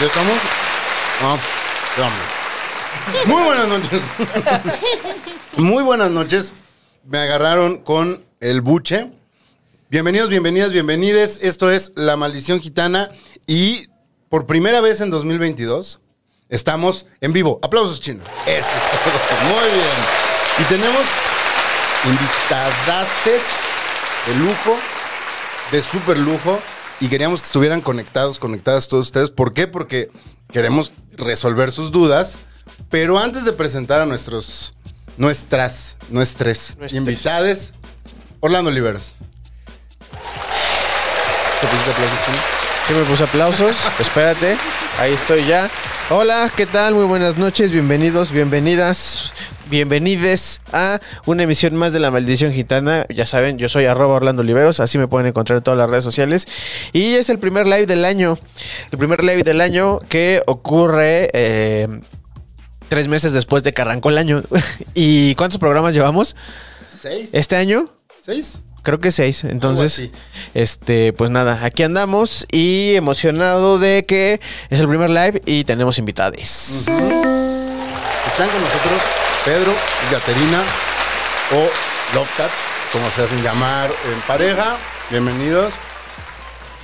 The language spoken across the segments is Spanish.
¿Ya estamos? Vamos. Muy buenas noches. Muy buenas noches. Me agarraron con el buche. Bienvenidos, bienvenidas, bienvenides. Esto es La Maldición Gitana y por primera vez en 2022 estamos en vivo. Aplausos, chino. Eso. Muy bien. Y tenemos invitadases de lujo, de súper lujo. Y queríamos que estuvieran conectados, conectadas todos ustedes. ¿Por qué? Porque queremos resolver sus dudas. Pero antes de presentar a nuestros, nuestras, nuestras invitades, Orlando Oliveros. ¿Te pusiste aplausos? Sí me puse aplausos. Espérate. Ahí estoy ya. Hola, ¿qué tal? Muy buenas noches. Bienvenidos, bienvenidas. Bienvenides a una emisión más de La Maldición Gitana. Ya saben, yo soy arroba Orlando Oliveros, así me pueden encontrar en todas las redes sociales. Y es el primer live del año. El primer live del año que ocurre eh, tres meses después de que arrancó el año. ¿Y cuántos programas llevamos ¿Seis? este año? ¿Seis? Creo que seis. Entonces, este, pues nada, aquí andamos y emocionado de que es el primer live y tenemos invitados. Están con nosotros Pedro y Caterina o Love Cats, como se hacen llamar en pareja. Bienvenidos.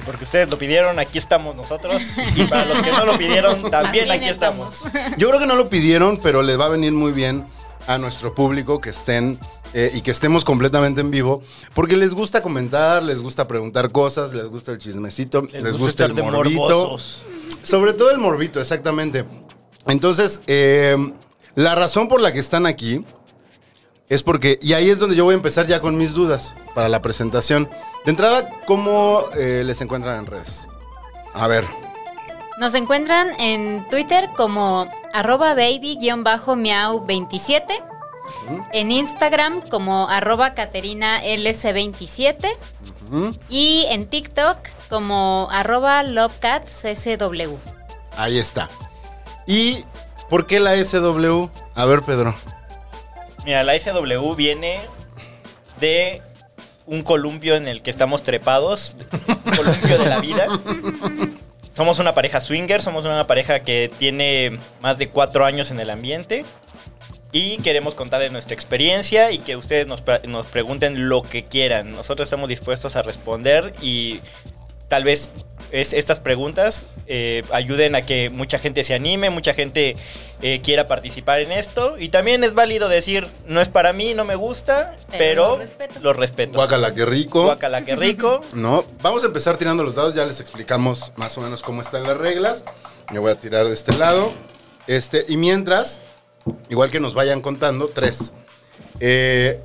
Porque ustedes lo pidieron, aquí estamos nosotros. Y para los que no lo pidieron, también aquí estamos. Yo creo que no lo pidieron, pero les va a venir muy bien a nuestro público que estén eh, y que estemos completamente en vivo, porque les gusta comentar, les gusta preguntar cosas, les gusta el chismecito, les, Les gusta, gusta el morbito. morbosos. Sobre todo el morbito, exactamente. Entonces, eh, la razón por la que están aquí es porque, y ahí es donde yo voy a empezar ya con mis dudas para la presentación. De entrada, ¿cómo eh, les encuentran en redes? A ver, Nos encuentran en Twitter como arroba baby-miau27, en Instagram como arroba caterinalc27 ujú, y en TikTok como arroba lovecatsSW. ahí está. ¿Y por qué la SW? A ver, Pedro. Mira, la SW viene de un columpio en el que estamos trepados. Un columpio de la vida. Somos una pareja swinger, somos una pareja que tiene más de cuatro años en el ambiente. Y queremos contarles nuestra experiencia y que ustedes nos, nos pregunten lo que quieran. Nosotros estamos dispuestos a responder y tal vez es, estas preguntas eh, ayuden a que mucha gente se anime, mucha gente eh, quiera participar en esto. Y también es válido decir, no es para mí, no me gusta, Pero pero, lo respeto. lo respeto. Guacala, qué rico. Guacala, qué rico. No, vamos a empezar tirando los dados, ya les explicamos más o menos cómo están las reglas. Me voy a tirar de este lado. Este, y mientras, igual que nos vayan contando, tres. Eh,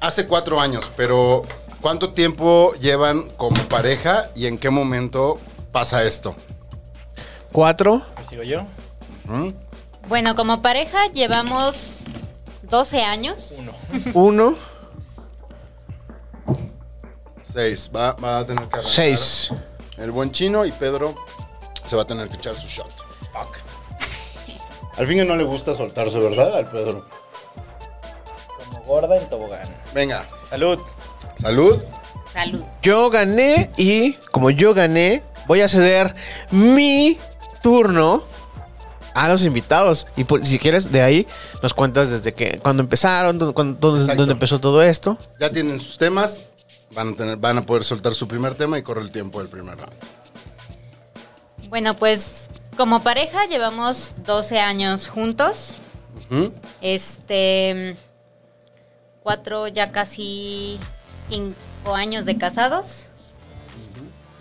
hace cuatro años, pero ¿cuánto tiempo llevan como pareja y en qué momento pasa esto? Cuatro. Sigo yo. ¿Mm? Bueno, como pareja llevamos 12 años. Uno. Uno. Seis. Va, va a tener que arrancar Seis. El buen chino y Pedro se va a tener que echar su shot. Fuck. Al fin que no le gusta soltarse, ¿verdad? Al Pedro. Como gorda en tobogán. Venga, Salud. salud. Salud. Yo gané y como yo gané, voy a ceder mi turno a los invitados. Y por- si quieres, de ahí nos cuentas desde que, cuando empezaron, dónde, cuándo- dónde- Exacto. dónde empezó todo esto. Ya tienen sus temas. Van a, tener, van a poder soltar su primer tema y corre el tiempo del primer round. Bueno, pues como pareja llevamos 12 años juntos. Este. Cuatro, ya casi cinco años de casados.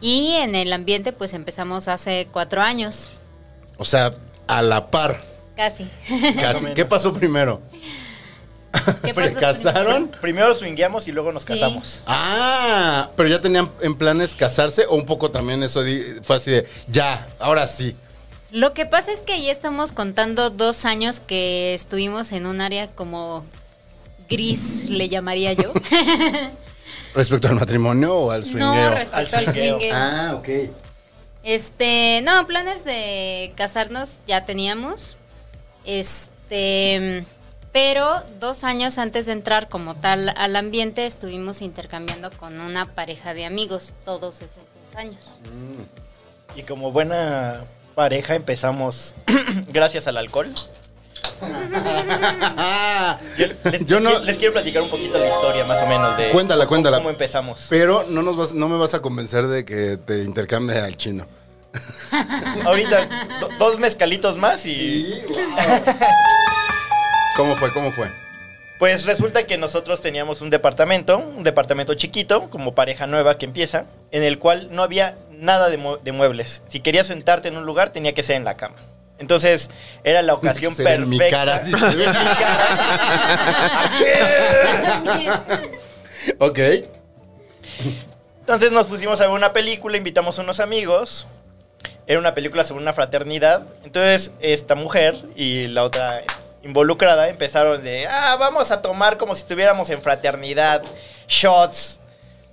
Y en el ambiente pues empezamos hace cuatro años, O sea, a la par. casi. Casi. ¿Qué pasó primero? ¿Qué ¿Se pasó casaron? Primero swingueamos y luego nos Sí. casamos. Ah, pero ya tenían en planes casarse o un poco también eso fue así de, ya, ahora sí. Lo que pasa es que ya estamos contando dos años que estuvimos en un área como gris, le llamaría yo. ¿Respecto al matrimonio o al swingueo? no, respecto Al al swingueo. swingueo. Ah, ok. Este, no, planes de casarnos ya teníamos. Este, pero dos años antes de entrar como tal al ambiente estuvimos intercambiando con una pareja de amigos todos esos dos años. Y como buena pareja empezamos gracias al alcohol. Yo, les, Yo les no- quiero, les quiero platicar un poquito la historia más o menos de Cuéntala, cómo- cuéntala. cómo empezamos. Pero no, nos vas, no me vas a convencer de que te intercambie al chino. Ahorita do- dos mezcalitos más y ¿Cómo fue? ¿Cómo fue? pues resulta que nosotros teníamos un departamento, un departamento chiquito, como pareja nueva que empieza, en el cual no había nada de, mue- de muebles. Si querías sentarte en un lugar tenía que ser en la cama. Entonces era la ocasión Ser en perfecta. mi cara, dice. Mi cara. ok. Entonces nos pusimos a ver una película, invitamos a unos amigos. Era una película sobre una fraternidad. Entonces esta mujer y la otra involucrada empezaron de, ah, vamos a tomar como si estuviéramos en fraternidad, shots.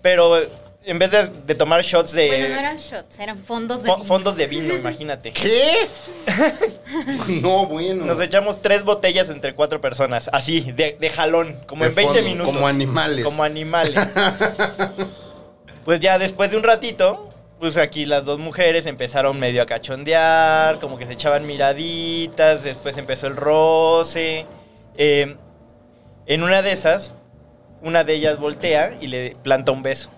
Pero en vez de, de tomar shots de Bueno, no eran shots, eran fondos de fo- vino. fondos de vino, imagínate. ¿Qué? no, bueno. Nos echamos tres botellas entre cuatro personas, así, de, de jalón, como De en 20 fondo, minutos. como animales. Como animales. pues ya después de un ratito, pues aquí las dos mujeres empezaron medio a cachondear, como que se echaban miraditas, después empezó el roce. Eh, en una de esas, una de ellas voltea y le planta un beso.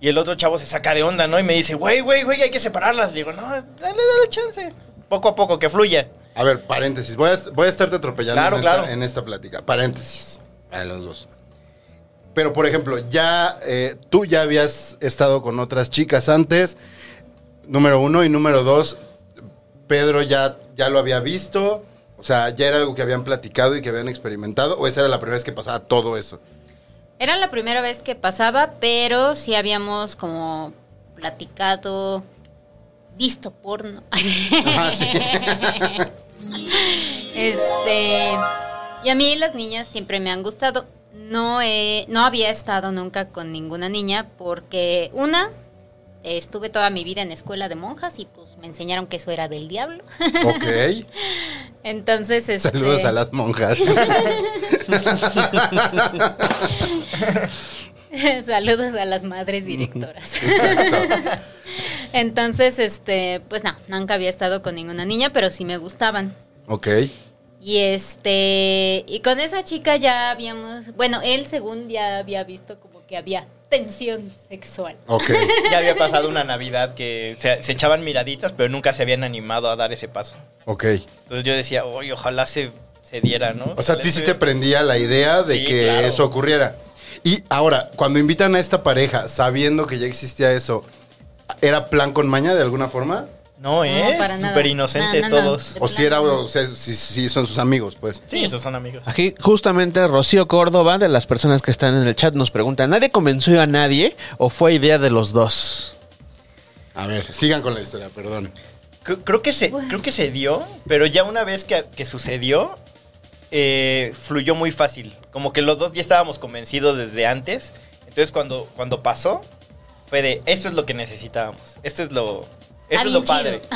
Y el otro chavo se saca de onda, ¿no? Y me dice, güey, güey, güey, hay que separarlas. Le digo, no, dale, dale chance. Poco a poco, que fluya. A ver, paréntesis. Voy a, voy a estarte atropellando Claro, en, esta, claro. en esta plática. Paréntesis. A los dos. Pero, por ejemplo, ya eh, tú ya habías estado con otras chicas antes. Número uno. Y número dos, Pedro ya, ya lo había visto. O sea, ya era algo que habían platicado y que habían experimentado. ¿O esa era la primera vez que pasaba todo eso? Era la primera vez que pasaba, pero sí habíamos como platicado, visto porno. Ah, sí. este, y a mí las niñas siempre me han gustado. No he- no había estado nunca con ninguna niña porque una estuve toda mi vida en escuela de monjas y pues me enseñaron que eso era del diablo. Ok. Entonces, este, Saludos a las monjas. Saludos a las madres directoras. Exacto. Entonces, este, pues no, nunca había estado con ninguna niña, pero sí me gustaban. Ok. Y este, y con esa chica ya habíamos, bueno, él según ya había visto como que había tensión sexual. Ok. Ya había pasado una Navidad que se, se echaban miraditas, pero nunca se habían animado a dar ese paso. Ok. Entonces yo decía, oye, ojalá se, se diera, ¿no? O sea, a ti sí te prendía la idea de Sí, que claro. eso ocurriera. Y ahora, cuando invitan a esta pareja, sabiendo que ya existía eso, ¿era plan con maña de alguna forma? No, ¿eh? Súper inocentes No, no, no. todos. O si era, o sea, si, si son sus amigos, pues. Sí, esos son amigos. Aquí justamente Rocío Córdoba, de las personas que están en el chat, nos pregunta, ¿nadie convenció a nadie o fue idea de los dos? A ver, sigan con la historia, perdón. Creo, creo que se, Pues. creo que se dio, pero ya una vez que, que sucedió, eh, fluyó muy fácil. Como que los dos ya estábamos convencidos desde antes. Entonces cuando, cuando pasó, fue de, esto es lo que necesitábamos. Esto es lo, Está es lo padre.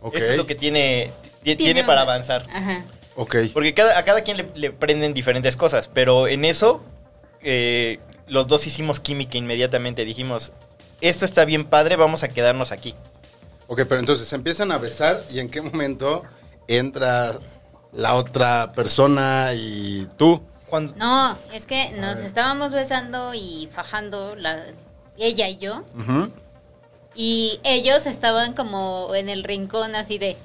Ok. Esto es lo que tiene, ti- tiene, Tiene para avanzar. Ajá. Ok. Porque cada, a cada quien le, le prenden diferentes cosas, pero en eso eh, los dos hicimos química inmediatamente. Dijimos, esto está bien padre, vamos a quedarnos aquí. Ok, pero entonces se empiezan a besar y en qué momento entra la otra persona y tú. Cuando, No, es que nos estábamos besando y fajando la, ella y yo. Ujú. Y ellos estaban como en el rincón así de...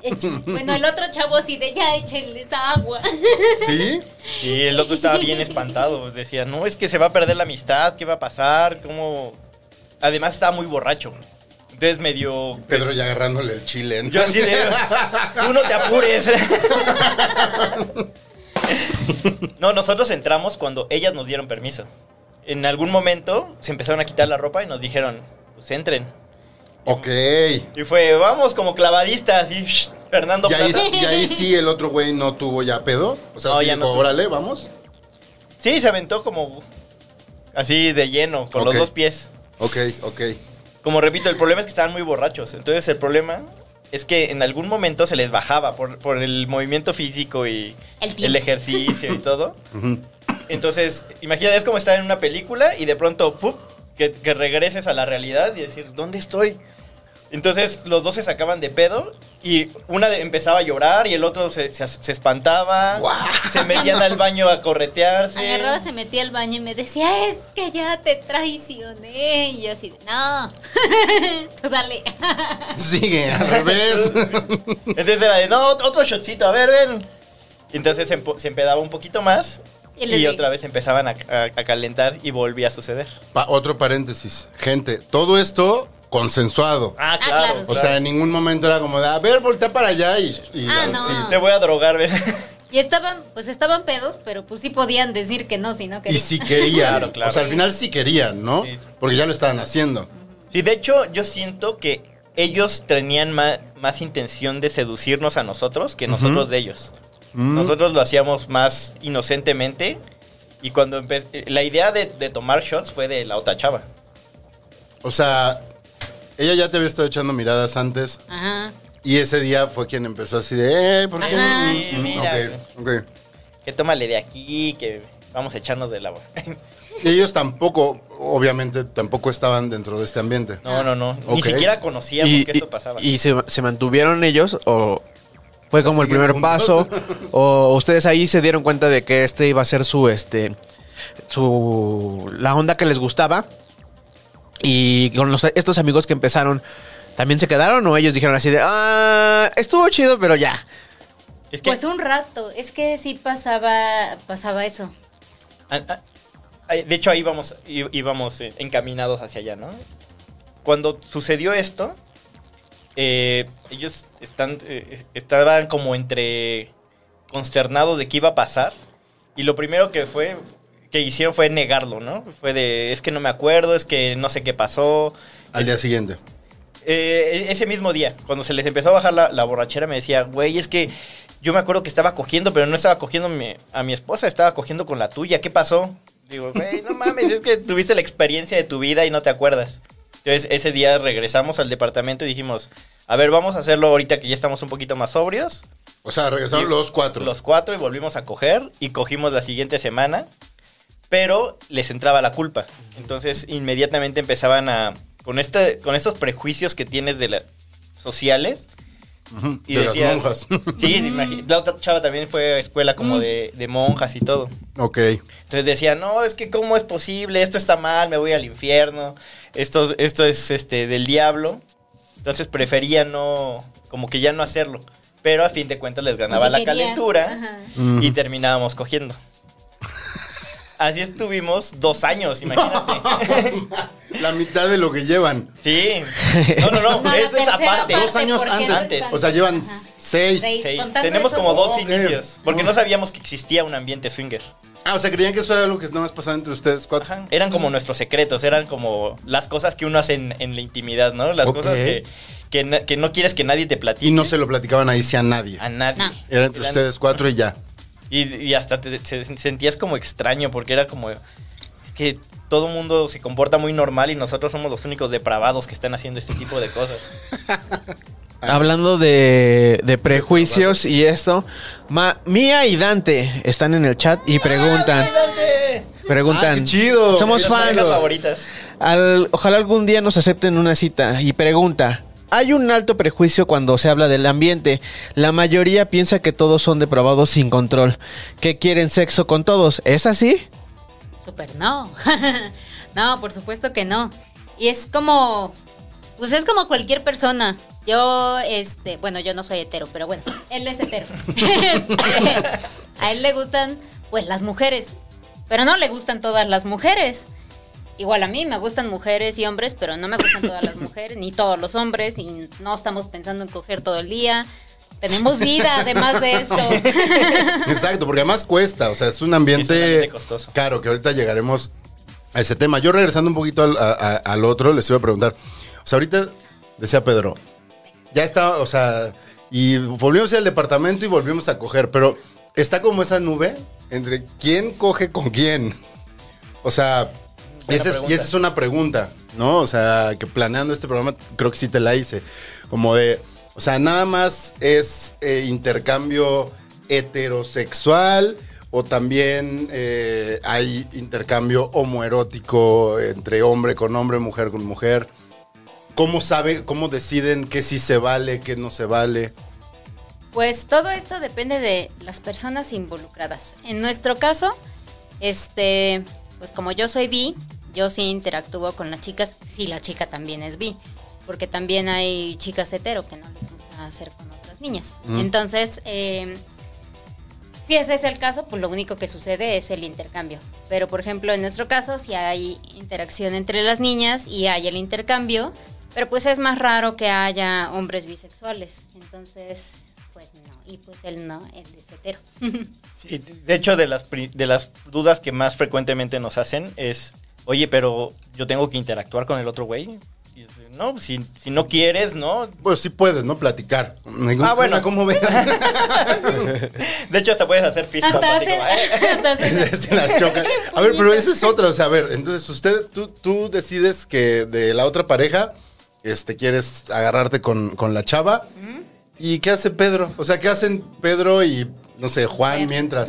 Bueno, el otro chavo así de ya échenles agua. ¿Sí? Sí, el otro estaba bien espantado. Decía, no, es que se va a perder la amistad, ¿qué va a pasar? ¿Cómo? además estaba muy borracho. Entonces medio... Pedro ya agarrándole el chile. ¿no? Yo así de... Tú no te apures. No, nosotros entramos cuando ellas nos dieron permiso. En algún momento se empezaron a quitar la ropa y nos dijeron, pues entren. Ok. Y fue, vamos, como clavadistas, y shh, Fernando Y ahí, Plaza. y ahí sí el otro güey no tuvo ya pedo. O sea, No, sí ya dijo, no tuvo. órale, vamos. Sí, se aventó como así de lleno, con los dos pies. Ok, ok. Como repito, el problema es que estaban muy borrachos. Entonces el problema es que en algún momento se les bajaba por, por el movimiento físico y El ejercicio y todo. Entonces, imagínate, es como estar en una película y de pronto, ¡fup! Que, que regreses a la realidad y decir, ¿dónde estoy? Entonces los dos se sacaban de pedo y una de- empezaba a llorar y el otro se, se, se espantaba, se metían al baño a corretearse. Agarraba, se metía al baño y me decía, es que ya te traicioné. Y yo así, de, no, tú dale. Sigue, al revés. Entonces era de, no, otro shotcito, a ver, ven. Entonces se, empo- se empedaba un poquito más Y y, otra vez empezaban a, a- a calentar y volvía a suceder. Pa- otro paréntesis. Gente, todo esto consensuado. Ah, claro, claro. sí. O sea, en ningún momento era como de, a ver, voltea para allá y, y Ah, así. no. te voy a drogar, ven. Y estaban, pues estaban pedos, pero pues sí podían decir que no, si no Y querían. si querían. Claro, claro. O sea, al final sí querían, ¿no? Sí. Porque ya lo estaban haciendo. Sí, de hecho, yo siento que ellos tenían ma- más, intención de seducirnos a nosotros que nosotros de ellos. Mm. Nosotros lo hacíamos más inocentemente. Y cuando la idea de, de tomar shots fue de la otra chava. O sea, ella ya te había estado echando miradas antes. Ajá. Y ese día fue quien empezó así de, eh, ¿por qué Ajá, no? sí, mira. Ok, ok. Que tómale de aquí, que vamos a echarnos del agua. Y ellos tampoco, obviamente, tampoco estaban dentro de este ambiente. No, no, no. Ni siquiera conocíamos y, que y- esto pasaba. y se, se mantuvieron ellos o fue O sea, como el ¿siguen primer juntos? paso o ustedes ahí se dieron cuenta de que este iba a ser su este su la onda que les gustaba y con los- estos amigos que empezaron también se quedaron o ellos dijeron así de ah estuvo chido pero ya es que Pues un rato, es que sí pasaba, pasaba eso. De hecho, ahí íbamos, íbamos eh, encaminados hacia allá, ¿no? Cuando sucedió esto, eh, ellos están, eh, estaban como entre consternados de qué iba a pasar. Y lo primero que fue que hicieron fue negarlo, ¿no? Fue de, es que no me acuerdo, es que no sé qué pasó. Al Es- día siguiente. eh, ese mismo día, cuando se les empezó a bajar la, la borrachera, me decía, güey, es que yo me acuerdo que estaba cogiendo, pero no estaba cogiendo mi- a mi esposa, estaba cogiendo con la tuya. ¿Qué pasó? Digo, güey, no mames, es que tuviste la experiencia de tu vida y no te acuerdas. Entonces, ese día regresamos al departamento y dijimos, a ver, vamos a hacerlo ahorita que ya estamos un poquito más sobrios. O sea, regresaron Y- los cuatro. Los cuatro y volvimos a coger y cogimos la siguiente semana, pero les entraba la culpa. Entonces inmediatamente empezaban a, con, este, con estos prejuicios que tienes de la, sociales. Y de decías, las monjas. Sí, la otra chava también fue a escuela como de, de monjas y todo. ok. Entonces decía, no, es que cómo es posible, esto está mal, me voy al infierno, esto, esto es este del diablo. Entonces prefería no, como que ya no hacerlo. Pero a fin de cuentas les ganaba Pues la querían. calentura Ajá. Mm. y terminábamos cogiendo. Así estuvimos dos años, imagínate. La mitad de lo que llevan. sí. No, no, no, eso es aparte. parte, Dos años antes. O sea, llevan Ajá. seis. Seis. Tenemos como dos inicios, porque no sabíamos que existía un ambiente swinger. Ah, o sea, creían que eso era algo que no más pasaba entre ustedes cuatro. Ajá, Eran como nuestros secretos, eran como las cosas que uno hace en, en la intimidad, ¿no? Las cosas que, que, no quieres que nadie te platique. Y no se lo platicaban ahí sí a nadie. A nadie. No. Era entre Eran- ustedes cuatro y ya. Y, y hasta te, se- sentías como extraño, porque era como... Es que todo mundo se comporta muy normal y nosotros somos los únicos depravados que están haciendo este tipo de cosas. Hablando de, de prejuicios y esto, Ma- Mía y Dante están en el chat y preguntan, ¡Ay, Dante! preguntan, Ah, qué chido. somos fans, parejas favoritas. Al- ojalá algún día nos acepten una cita y pregunta, hay un alto prejuicio cuando se habla del ambiente, la mayoría piensa que todos son depravados sin control, que quieren sexo con todos, ¿es así? Súper no. no, por supuesto que no. Y es como, pues es como cualquier persona. Yo, este, bueno, yo no soy hetero, pero bueno, él es hetero. A él le gustan, pues, las mujeres. Pero no le gustan todas las mujeres. Igual a mí me gustan mujeres y hombres, pero no me gustan todas las mujeres, ni todos los hombres, y no estamos pensando en coger todo el día. Tenemos vida, además de esto. Exacto, porque además cuesta, o sea, es un ambiente, es costoso. Claro, que ahorita llegaremos a ese tema. Yo regresando un poquito al, a- a- al otro, les iba a preguntar. O sea, ahorita decía Pedro, ya está, o sea, y volvimos al departamento y volvimos a coger, pero está como esa nube entre quién coge con quién. O sea, esa, es, y esa es una pregunta, ¿no? O sea, que planeando este programa creo que sí te la hice. Como de, o sea, nada más es eh, intercambio heterosexual o también eh, hay intercambio homoerótico entre hombre con hombre, mujer con mujer. ¿Cómo saben, cómo deciden qué sí se vale, qué no se vale? Pues todo esto depende de las personas involucradas. En nuestro caso, este, pues como yo soy bi, yo sí interactúo con las chicas, si la chica también es bi, porque también hay chicas hetero que no les gusta hacer con otras niñas. Mm. Entonces, eh, si ese es el caso, pues lo único que sucede es el intercambio. Pero por ejemplo, en nuestro caso, si hay interacción entre las niñas y hay el intercambio, pero pues es más raro que haya hombres bisexuales. Entonces, pues no. Y pues él no, él es hetero. Sí, de hecho, de las, pri- de las dudas que más frecuentemente nos hacen es, oye, pero yo tengo que interactuar con el otro güey. Y dice, no, si, si no quieres, ¿no? Pues sí puedes, ¿no? Platicar. Ah, bueno. ¿Cómo ves? De hecho, hasta puedes hacer fist bump, Hasta "Eh". hasta hacen- Se las chocan. A ver, pero esa es otra. O sea, a ver, entonces usted, tú, tú decides que de la otra pareja, este, quieres agarrarte con, con la chava. ¿Y qué hace Pedro? O sea, ¿qué hacen Pedro y, no sé, Juan Ver. mientras?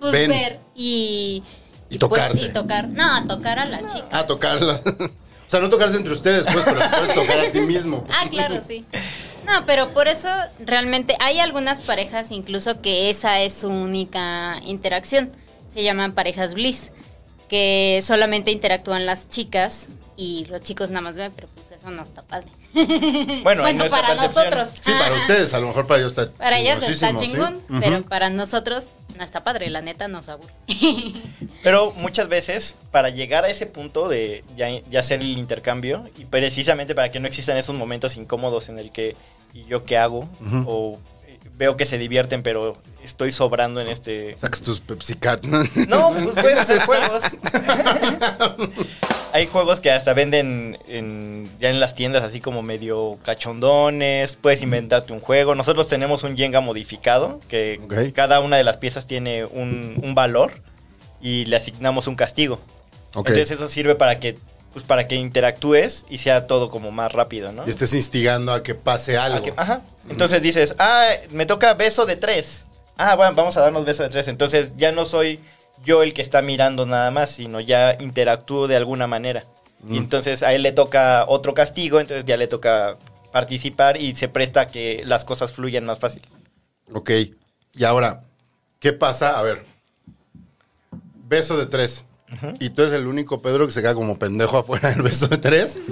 Pues Ven. ver y... Y pues, tocarse. y tocar. No, tocar a la chica. A tocarla. O sea, no tocarse entre ustedes, pues, pero puedes tocar a ti mismo. Ah, claro, sí. No, pero por eso realmente hay algunas parejas incluso que esa es su única interacción. Se llaman parejas bliss, que solamente interactúan las chicas y los chicos nada más ven, pero pues eso no está padre. Bueno, en nuestra para percepción. nosotros. Sí, para Ah, ustedes, a lo mejor para ellos está Para ellas está chingón, ¿sí? Pero para nosotros no está padre, la neta nos aburre. Pero muchas veces, para llegar a ese punto de ya, ya hacer el intercambio, y precisamente para que no existan esos momentos incómodos en el que, ¿y yo qué hago? O veo que se divierten, pero estoy sobrando en este... Sacas tus Pepsi Cat. ¿no? No, pues puedes hacer juegos. Hay juegos que hasta venden en- ya en las tiendas así como medio cachondones. Puedes inventarte un juego. Nosotros tenemos un Jenga modificado que cada una de las piezas tiene un, un valor y le asignamos un castigo. Entonces eso sirve para que pues para que interactúes y sea todo como más rápido, ¿no? Y estés instigando a que pase algo. que- ajá. Entonces dices, ah, me toca beso de tres. Ah, bueno, vamos a darnos beso de tres. Entonces ya no soy yo el que está mirando nada más, sino ya interactúo de alguna manera. Y entonces a él le toca otro castigo, entonces ya le toca participar y se presta a que las cosas fluyan más fácil. Ok. Y ahora, ¿qué pasa? A ver. Beso de tres. Y tú eres el único Pedro que se queda como pendejo afuera del beso de tres.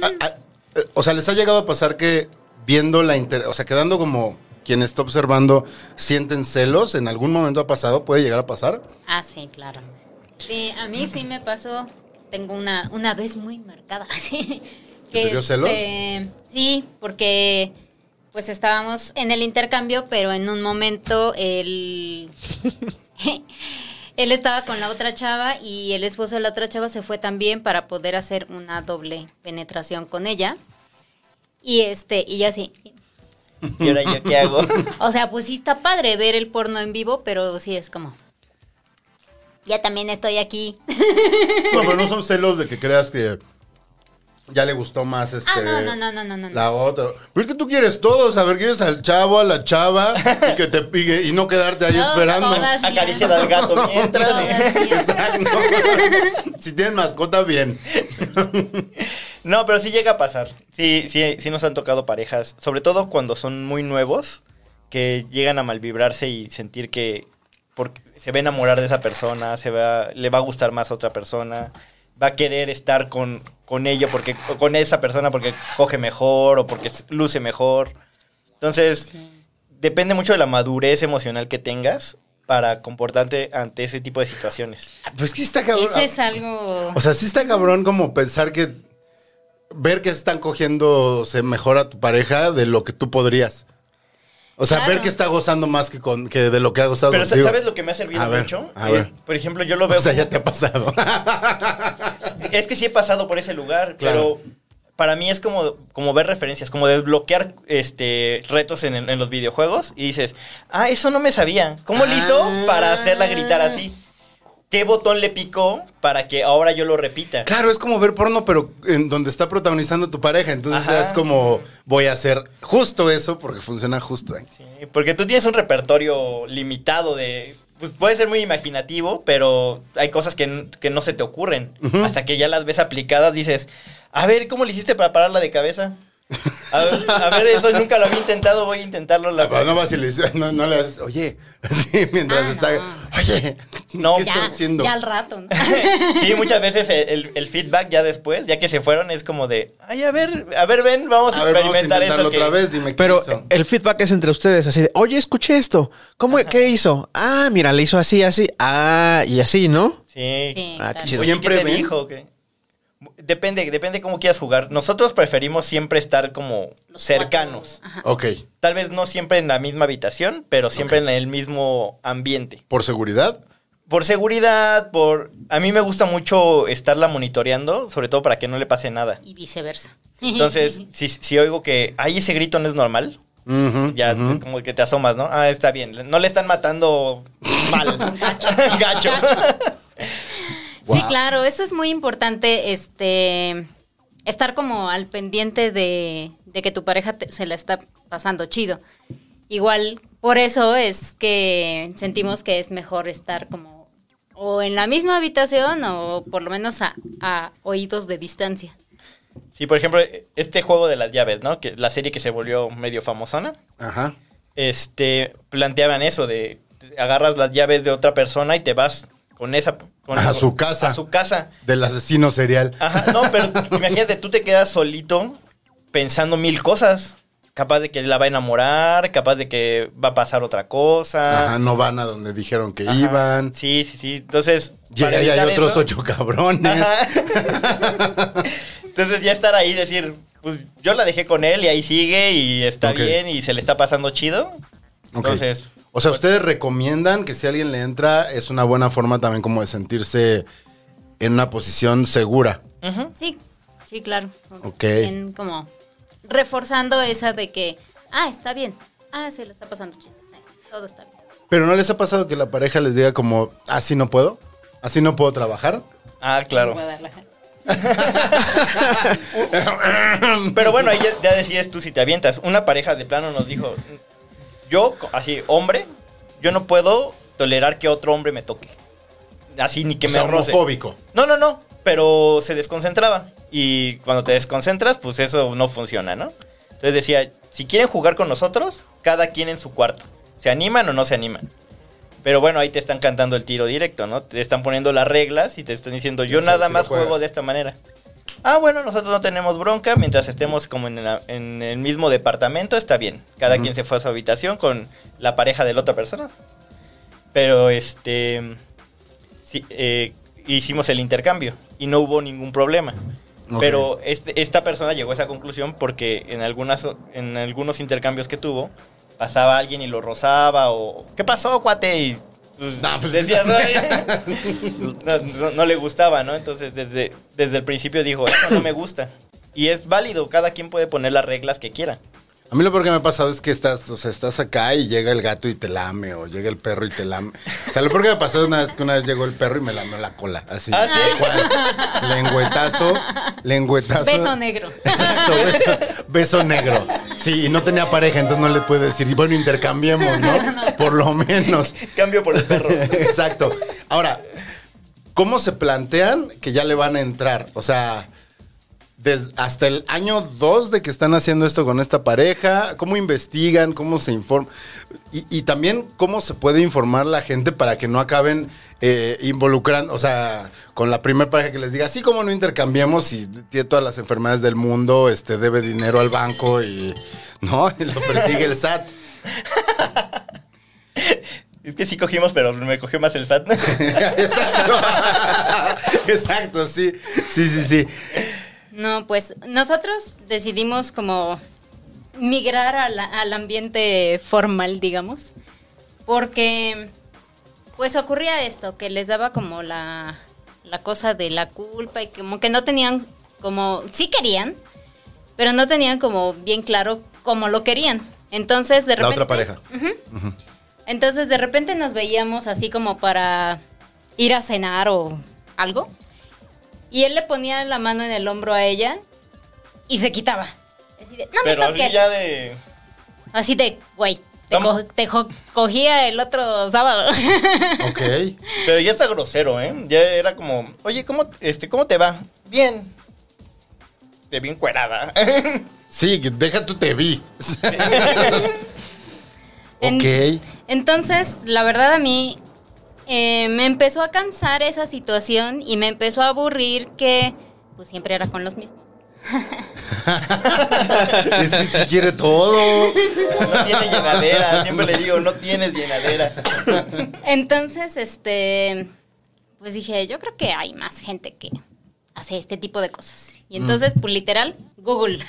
Ah, ah, eh, o sea, ¿les ha llegado a pasar que viendo la inter... O sea, quedando como quien está observando, sienten celos? ¿En algún momento ha pasado? ¿Puede llegar a pasar? Ah, sí, claro. Sí, a mí sí me pasó. Tengo una, una vez muy marcada. así, ¿Que te dio celos? este, Sí, porque pues estábamos en el intercambio, pero en un momento él, él estaba con la otra chava y el esposo de la otra chava se fue también para poder hacer una doble penetración con ella. Y este, y ya sí. ¿Y ahora yo qué hago? O sea, pues sí está padre ver el porno en vivo, pero sí es como. Ya también estoy aquí. No, pero no son celos de que creas que ya le gustó más este... Ah, no, no, no, no, no, no. La otra. Pero es que tú quieres todo, saber, quieres al chavo, a la chava y que te pique y no quedarte ahí No, esperando. Acariciar al gato mientras. Exacto. si tienes mascota, bien. No, pero sí llega a pasar. Sí, sí, sí nos han tocado parejas, sobre todo cuando son muy nuevos, que llegan a malvibrarse y sentir que porque se va a enamorar de esa persona, se va, le va a gustar más a otra persona, va a querer estar con, con ello porque o con esa persona porque coge mejor o porque luce mejor. Entonces, depende mucho de la madurez emocional que tengas para comportarte ante ese tipo de situaciones. Pues que sí está cabrón. Ese es algo... O sea, sí está cabrón como pensar que. Ver que se están cogiéndose mejor a tu pareja de lo que tú podrías. O sea, Claro. ver que está gozando más que, con, que de lo que ha gozado Pero contigo. ¿sabes lo que me ha servido A ver, mucho? a Es, ver. por ejemplo, yo lo veo... O sea, ya te ha pasado. Es que sí he pasado por ese lugar, Claro. pero para mí es como, como ver referencias, como desbloquear este, retos en, el- en los videojuegos y dices, ah, eso no me sabía. ¿Cómo le hizo Ah. para hacerla gritar así? ¿Qué botón le picó para que ahora yo lo repita? Claro, es como ver porno, pero en donde está protagonizando tu pareja. Entonces Ajá. es como, voy a hacer justo eso porque funciona justo. ahí. Sí, porque tú tienes un repertorio limitado de... Pues puede ser muy imaginativo, pero hay cosas que, que no se te ocurren. Hasta que ya las ves aplicadas, dices, a ver, ¿cómo le hiciste para pararla de cabeza? A ver, a ver, eso nunca lo había intentado, voy a intentarlo. La Ah, No vas y le dices, no, no le haces, oye, así mientras Ah, está, no. oye, No, ¿qué ya, estás haciendo? ya al rato. ¿no? Sí, muchas veces el, feedback ya después, ya que se fueron, es como de, ay, a ver, a ver, ven, vamos a, a ver, vamos a experimentar intentarlo eso. otra que- vez, dime qué Pero hizo. el feedback es entre ustedes, así de, oye, escuché esto. ¿Cómo, ¿Qué hizo? Ah, mira, le hizo así, así. Ah, y así, ¿no? Sí. Sí, Ah, claro. ¿Siempre ¿qué te ven? dijo? ¿Qué? Depende, depende cómo quieras jugar. Nosotros preferimos siempre estar como Los cercanos. Ok, Tal vez no siempre en la misma habitación, pero siempre en el mismo ambiente. ¿por seguridad? Por seguridad, por... A mí me gusta mucho estarla monitoreando, sobre todo para que no le pase nada. Y viceversa. Entonces, si, si oigo que, ay, ese grito no es normal, ya como que te asomas, ¿no? Ah, está bien. No le están matando mal. Gacho. Gacho. Wow. claro, eso es muy importante, este, estar como al pendiente de, de que tu pareja te- se la está pasando chido. Igual, por eso es que sentimos que es mejor estar como o en la misma habitación o por lo menos a, a oídos de distancia. Sí, por ejemplo, este juego de las llaves, ¿no? Que la serie que se volvió medio famosona, Ajá. este, planteaban eso de agarras las llaves de otra persona y te vas con esa con- A su casa. A su casa. Del asesino serial. Ajá, no, pero imagínate, tú te quedas solito pensando mil cosas. Capaz de que la va a enamorar, capaz de que va a pasar otra cosa. Ajá, no van a donde dijeron que Ajá. iban. Sí, sí, sí. Entonces, Y para ahí hay otros eso- ocho cabrones. Ajá. Entonces ya estar ahí decir, pues yo la dejé con él y ahí sigue y está bien y se le está pasando chido. Ok. Entonces, O sea, ¿ustedes recomiendan que si alguien le entra es una buena forma también como de sentirse en una posición segura? Sí, sí, claro. Ok. En como reforzando esa de que, ah, está bien, ah, se le está pasando chido, sí, todo está bien. Pero ¿no les ha pasado que la pareja les diga como, así no puedo? ¿Así no puedo trabajar? Ah, claro. Pero bueno, ahí ya, ya decides tú si te avientas. Una pareja de plano nos dijo, yo, así, hombre, yo no puedo tolerar que otro hombre me toque. Así ni que o me sea, roce. homofóbico. No, no, no, pero se desconcentraba. Y cuando te desconcentras, pues eso no funciona, ¿no? Entonces decía, si quieren jugar con nosotros, cada quien en su cuarto. ¿Se animan o no se animan? Pero bueno, ahí te están cantando el tiro directo, ¿no? Te están poniendo las reglas y te están diciendo, yo nada si más juego de esta manera. Ah, bueno, nosotros no tenemos bronca, mientras estemos como en, la- en el mismo departamento, está bien. Cada quien se fue a su habitación con la pareja de la otra persona. Pero este... sí, eh, hicimos el intercambio y no hubo ningún problema. Pero este- esta persona llegó a esa conclusión porque en, algunas, en algunos intercambios que tuvo, pasaba alguien y lo rozaba o... ¿Qué pasó, cuate? Y pues, No, pues- decías, "Ay". no, no- no le gustaba, ¿no? Entonces desde, desde el principio dijo, esto no me gusta. Y es válido, cada quien puede poner las reglas que quiera. A mí lo peor que me ha pasado es que estás, o sea, estás acá y llega el gato y te lame, o llega el perro y te lame. O sea, lo peor que me pasó una vez que una vez llegó el perro y me lamió la cola. Así. ¿Ah, sí? cual. Lengüetazo, lengüetazo. Beso negro. Exacto, beso, beso negro. Sí, y no tenía pareja, entonces no le puede decir, bueno, intercambiemos, ¿no? Por lo menos. Cambio por el perro. Exacto. Ahora, ¿cómo se plantean que ya le van a entrar? O sea, des- hasta el año 2 de que están haciendo esto con esta pareja, ¿cómo investigan? ¿Cómo se informan? Y, y también, ¿cómo se puede informar la gente para que no acaben eh, involucrando, o sea, con la primera pareja que les diga, así como no intercambiemos y tiene todas las enfermedades del mundo, este, debe dinero al banco y, ¿no? Y lo persigue el SAT. Es que sí cogimos, pero me cogió más el SAT. Exacto. Exacto, sí. Sí, sí, sí. No, pues nosotros decidimos como migrar a la- al ambiente formal, digamos, porque pues ocurría esto, que les daba como la, la cosa de la culpa y como que no tenían como, sí querían, pero no tenían como bien claro cómo lo querían. Entonces de La repente... otra pareja. Entonces de repente nos veíamos así como para ir a cenar o algo. Y él le ponía la mano en el hombro a ella y se quitaba. Así de, no pero me así toques. ya de. Así de, güey, te, co- te cogía el otro sábado. Ok. Pero ya está grosero, ¿eh? Ya era como, oye, ¿cómo, este, ¿cómo te va? Bien. De bien cuerada. Sí, deja tu te vi. En- ok. Entonces, la verdad a mí eh, me empezó a cansar esa situación y me empezó a aburrir que pues siempre era con los mismos. es que si quiere todo. No tiene llenadera. Siempre le digo, no tienes llenadera. Entonces, este, pues dije, yo creo que hay más gente que hace este tipo de cosas. Y entonces, pues literal, Google.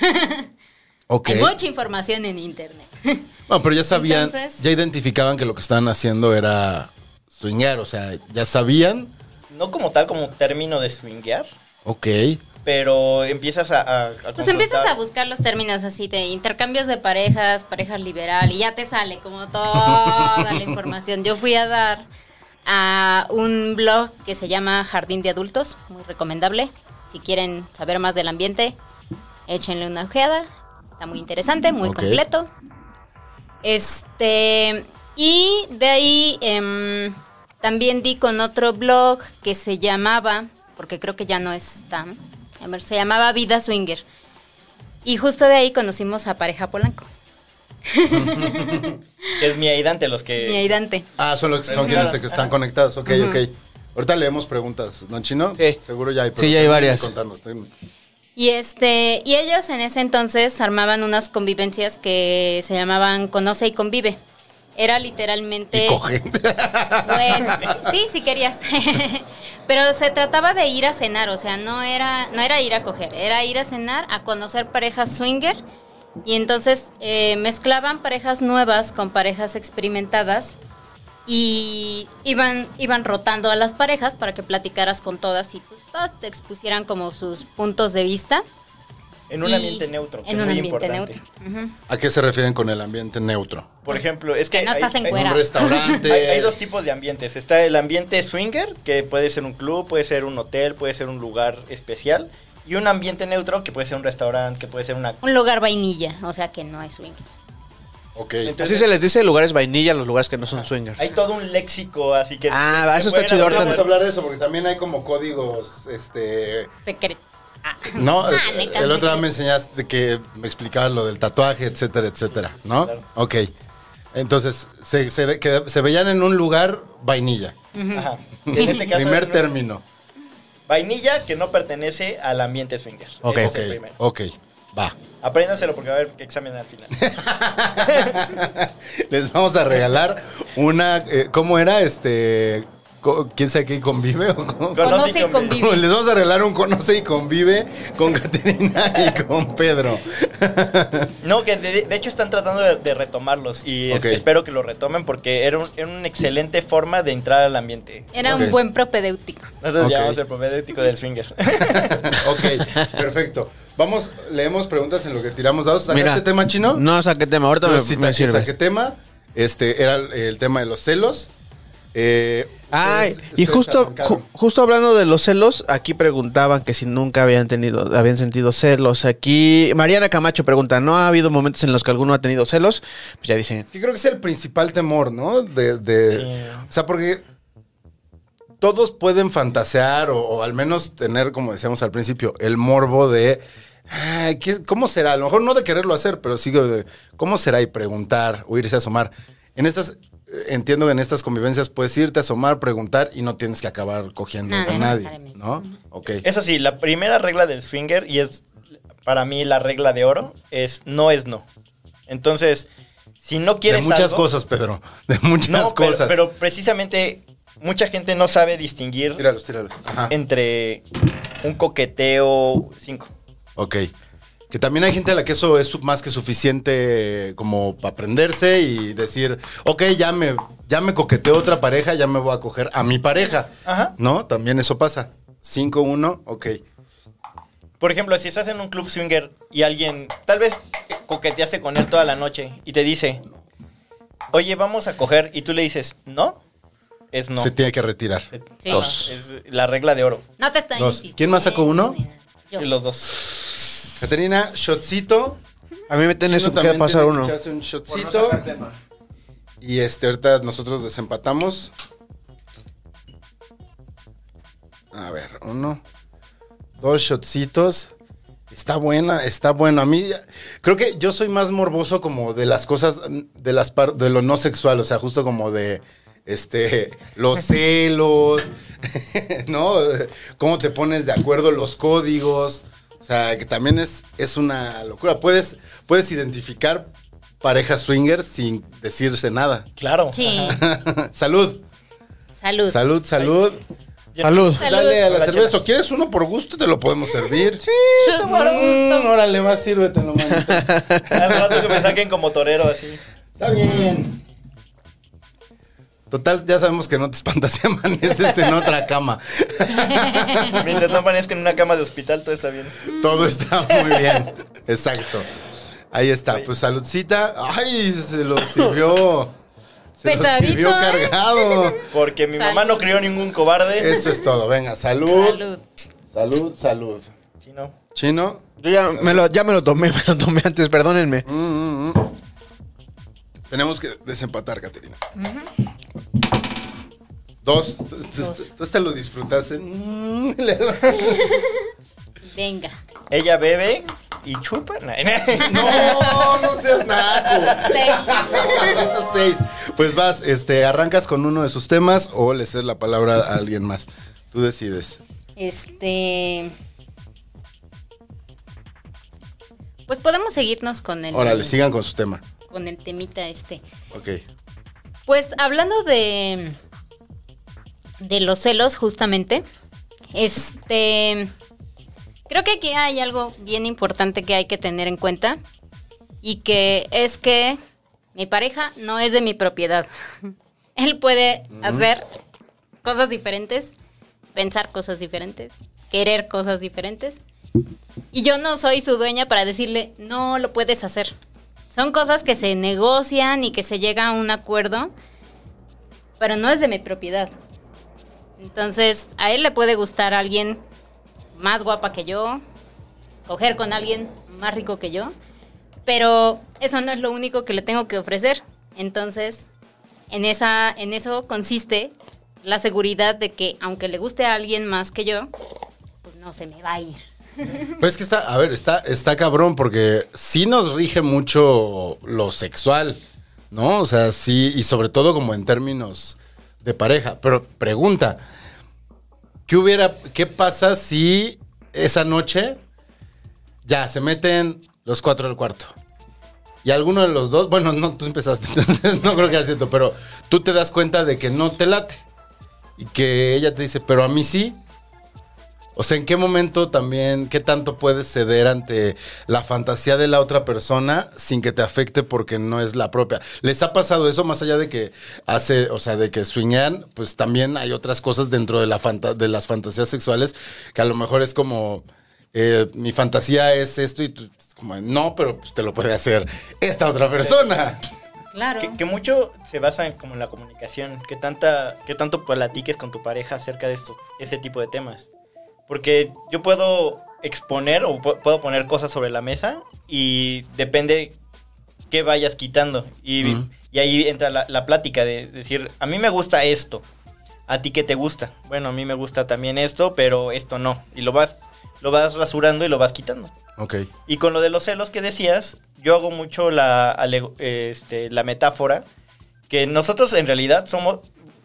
Ok. Hay mucha información en internet. Bueno, pero ya sabían, Entonces- ya identificaban que lo que estaban haciendo era swingar, o sea, ya sabían. No como tal, como término de swinguear. Ok. Pero empiezas a. a- a Pues empiezas a buscar los términos así de intercambios de parejas, parejas liberal, y ya te sale como toda la información. Yo fui a dar a un blog que se llama Jardín de Adultos, muy recomendable. Si quieren saber más del ambiente, échenle una ojeada. Está muy interesante, muy completo. Este, y de ahí em, también di con otro blog que se llamaba, porque creo que ya no está, a ver, se llamaba Vida Swinger. Y justo de ahí conocimos a Pareja Polanco, es mi aidante, los que. mi aidante. Ah, son los que son quienes que están conectados. Ok, ok. Ahorita leemos preguntas, ¿no, Chino? Sí. Seguro ya hay Sí, ya hay varias. contarnos. Y este, y ellos en ese entonces armaban unas convivencias que se llamaban Conoce y Convive. Era literalmente. Y. Pues sí, si querías. Pero se trataba de ir a cenar, o sea, no era, no era ir a coger, era ir a cenar, a conocer parejas swinger. Y entonces eh, mezclaban parejas nuevas con parejas experimentadas y iban, iban rotando a las parejas para que platicaras con todas y pues todas te expusieran como sus puntos de vista. En un Y- ambiente neutro. que En es un muy ambiente importante. neutro. Ujú. ¿A qué se refieren con el ambiente neutro? Por ejemplo, es que. No estás hay- en hay- En un restaurante. Hay, hay dos tipos de ambientes. Está el ambiente swinger, que puede ser un club, puede ser un hotel, puede ser un lugar especial. Y un ambiente neutro, que puede ser un restaurante, que puede ser una... Un lugar vainilla, o sea que no es swing. Ok. Entonces- Así se les dice lugares vainilla a los lugares que no son swingers. Hay todo un léxico, así que... Ah, que eso está pueden chido, ahorita Vamos a hablar de eso porque también hay como códigos, este... Secreto. No, Ah, el- neta, el otro día me enseñaste que me explicabas lo del tatuaje, etcétera, etcétera, ¿no? Claro. Ok. Entonces, se, se, que- se veían en un lugar vainilla. Ajá. En este caso... Primer término. Vainilla que no pertenece al ambiente swinger. Ok. Ok, ok, va. Apréndanselo porque va a haber examen al final. Les vamos a regalar una, eh, ¿cómo era? Este, ¿quién sabe qué convive? o? Conoce y convive. Les vamos a regalar un conoce y convive con Caterina y con Pedro. No, que de, de hecho están tratando de, de retomarlos y es- espero que lo retomen porque era, un- era una excelente forma de entrar al ambiente. Era un buen propedéutico. Nosotros Ok. llamamos el propedéutico del swinger. ok, perfecto. Vamos, leemos preguntas en lo que tiramos dados. ¿Sacaste Mira, tema chino? No saqué tema, ahorita Yo me, sí me saqué tema. Este era el tema de los celos. Eh, Ay, y justo, ju- justo hablando de los celos, aquí preguntaban que si nunca habían tenido, habían sentido celos. Aquí, Mariana Camacho pregunta, ¿no ha habido momentos en los que alguno ha tenido celos? Pues ya dicen, Sí, creo que es el principal temor, ¿no? De, de- Sí. O sea, porque todos pueden fantasear o, o al menos tener, como decíamos al principio, el morbo de... "Ay, ¿qué- ¿Cómo será? A lo mejor no de quererlo hacer, pero sí de cómo será y preguntar o irse a asomar. En estas, entiendo que en estas convivencias puedes irte a asomar, preguntar y no tienes que acabar cogiendo No, con no nadie. ¿no? Ok. Eso sí, la primera regla del swinger, y es para mí la regla de oro, es no es no. Entonces, Si no De quieres muchas algo- cosas, Pedro. De muchas No, cosas. pero precisamente mucha gente no sabe distinguir Tíralos, tíralos. Ajá. entre un coqueteo 5. Ok. Que también hay gente a la que eso es más que suficiente como para aprenderse y decir, ok, ya me, ya me coqueteó otra pareja, ya me voy a coger a mi pareja. Ajá. ¿No? También eso pasa. 5-1, ok. Por ejemplo, si estás en un club swinger y alguien, tal vez coqueteaste con él toda la noche y te dice, oye, vamos a coger, y tú le dices, no, es no. Se tiene que retirar. Se- Sí. Dos. Es la regla de oro. No te Dos. insistiendo. ¿Quién más sacó uno? Yo. Los dos. Caterina, shotcito. A mí me tenés Chino que también pasar tiene uno. un shotcito. Y este, ahorita nosotros desempatamos. A ver, uno. Dos shotcitos. Está buena, está bueno. A mí, creo que yo soy más morboso como de las cosas, de las par- de lo no sexual, o sea, justo como de este los celos, ¿no? Cómo te pones de acuerdo los códigos. O sea, que también es, es una locura. Puedes, puedes identificar parejas swingers sin decirse nada. Claro. Sí. salud, Salud. salud, salud. Salud. Salud. Dale a la Hola, cerveza. chela. ¿O ¿Quieres uno por gusto? Te lo podemos servir. Sí. Chut, por gusto. órale, va, sírvetelo, manito. Al rato que me saquen como torero así. Está bien. Total, ya sabemos que no te espantas si amaneces en otra cama. Mientras no amanezca en una cama de hospital, todo está bien. Todo está muy bien. Exacto. Ahí está. Pues saludcita. Ay, se lo sirvió. Se lo Pesadito, sirvió ¿eh? cargado. Porque mi mamá no crió ningún cobarde. Eso es todo. Venga, salud. Salud. Salud, salud. Sí, no. Chino. Yo ya me, lo, ya me lo tomé, me lo tomé antes, perdónenme. Mm, mm, mm. Tenemos que desempatar, Caterina. Dos. Tú, tú- tú hasta lo disfrutaste. Mm, Venga. Ella bebe y chupa. No, no seas naco. Seis. Pues vas, este, arrancas con uno de sus temas o le cedes la palabra a alguien más. Tú decides. Este. Pues podemos seguirnos con el. Órale, sigan con su tema. Con el temita este. Ok. Pues hablando de. De los celos, justamente. Este. Creo que aquí hay algo bien importante que hay que tener en cuenta. Y que es que mi pareja no es de mi propiedad. Él puede hacer cosas diferentes, pensar cosas diferentes, querer cosas diferentes. Y yo no soy su dueña para decirle, no lo puedes hacer. Son cosas que se negocian y que se llega a un acuerdo, pero no es de mi propiedad. Entonces, a él le puede gustar alguien más guapa que yo, coger con alguien más rico que yo, pero eso no es lo único que le tengo que ofrecer. Entonces, en, esa, en eso consiste la seguridad de que aunque le guste a alguien más que yo, pues no se me va a ir. Pues es que está, a ver, está, está cabrón porque sí nos rige mucho lo sexual, ¿no? O sea, sí, y sobre todo como en términos de pareja. Pero pregunta, ¿qué hubiera, qué pasa si esa noche ya se meten los cuatro al cuarto? Y alguno de los dos, bueno, no, tú empezaste, entonces no creo que sea pero tú te das cuenta de que no te late. Y que ella te dice, pero a mí sí. O sea, ¿en qué momento también, qué tanto puedes ceder ante la fantasía de la otra persona sin que te afecte porque no es la propia? ¿Les ha pasado eso más allá de que hace, o sea, de que swingean? Pues también hay otras cosas dentro de, la fanta- de las fantasías sexuales que a lo mejor es como, eh, mi fantasía es esto y tú, es como, no, pero pues te lo puede hacer esta otra persona. Claro. Que, que mucho se basa en como en la comunicación, que tanta, que tanto platiques con tu pareja acerca de esto, ese tipo de temas. Porque yo puedo exponer o pu- puedo poner cosas sobre la mesa y depende qué vayas quitando. Y, y ahí entra la, la plática de decir, a mí me gusta esto, a ti qué te gusta. Bueno, a mí me gusta también esto, pero esto no. Y lo vas, lo vas rasurando y lo vas quitando. Ok. Y con lo de los celos que decías, yo hago mucho la, este, la metáfora que nosotros en realidad somos,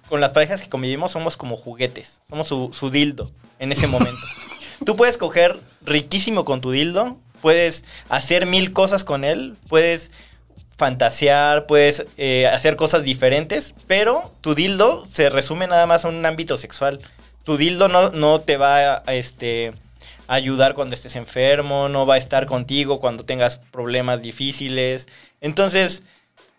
con las parejas que convivimos, somos como juguetes. Somos su, su dildo en ese momento. Tú puedes coger riquísimo con tu dildo, puedes hacer mil cosas con él, puedes fantasear, puedes eh, hacer cosas diferentes, pero tu dildo se resume nada más a un ámbito sexual. Tu dildo no, no te va a este, ayudar cuando estés enfermo, no va a estar contigo cuando tengas problemas difíciles. Entonces,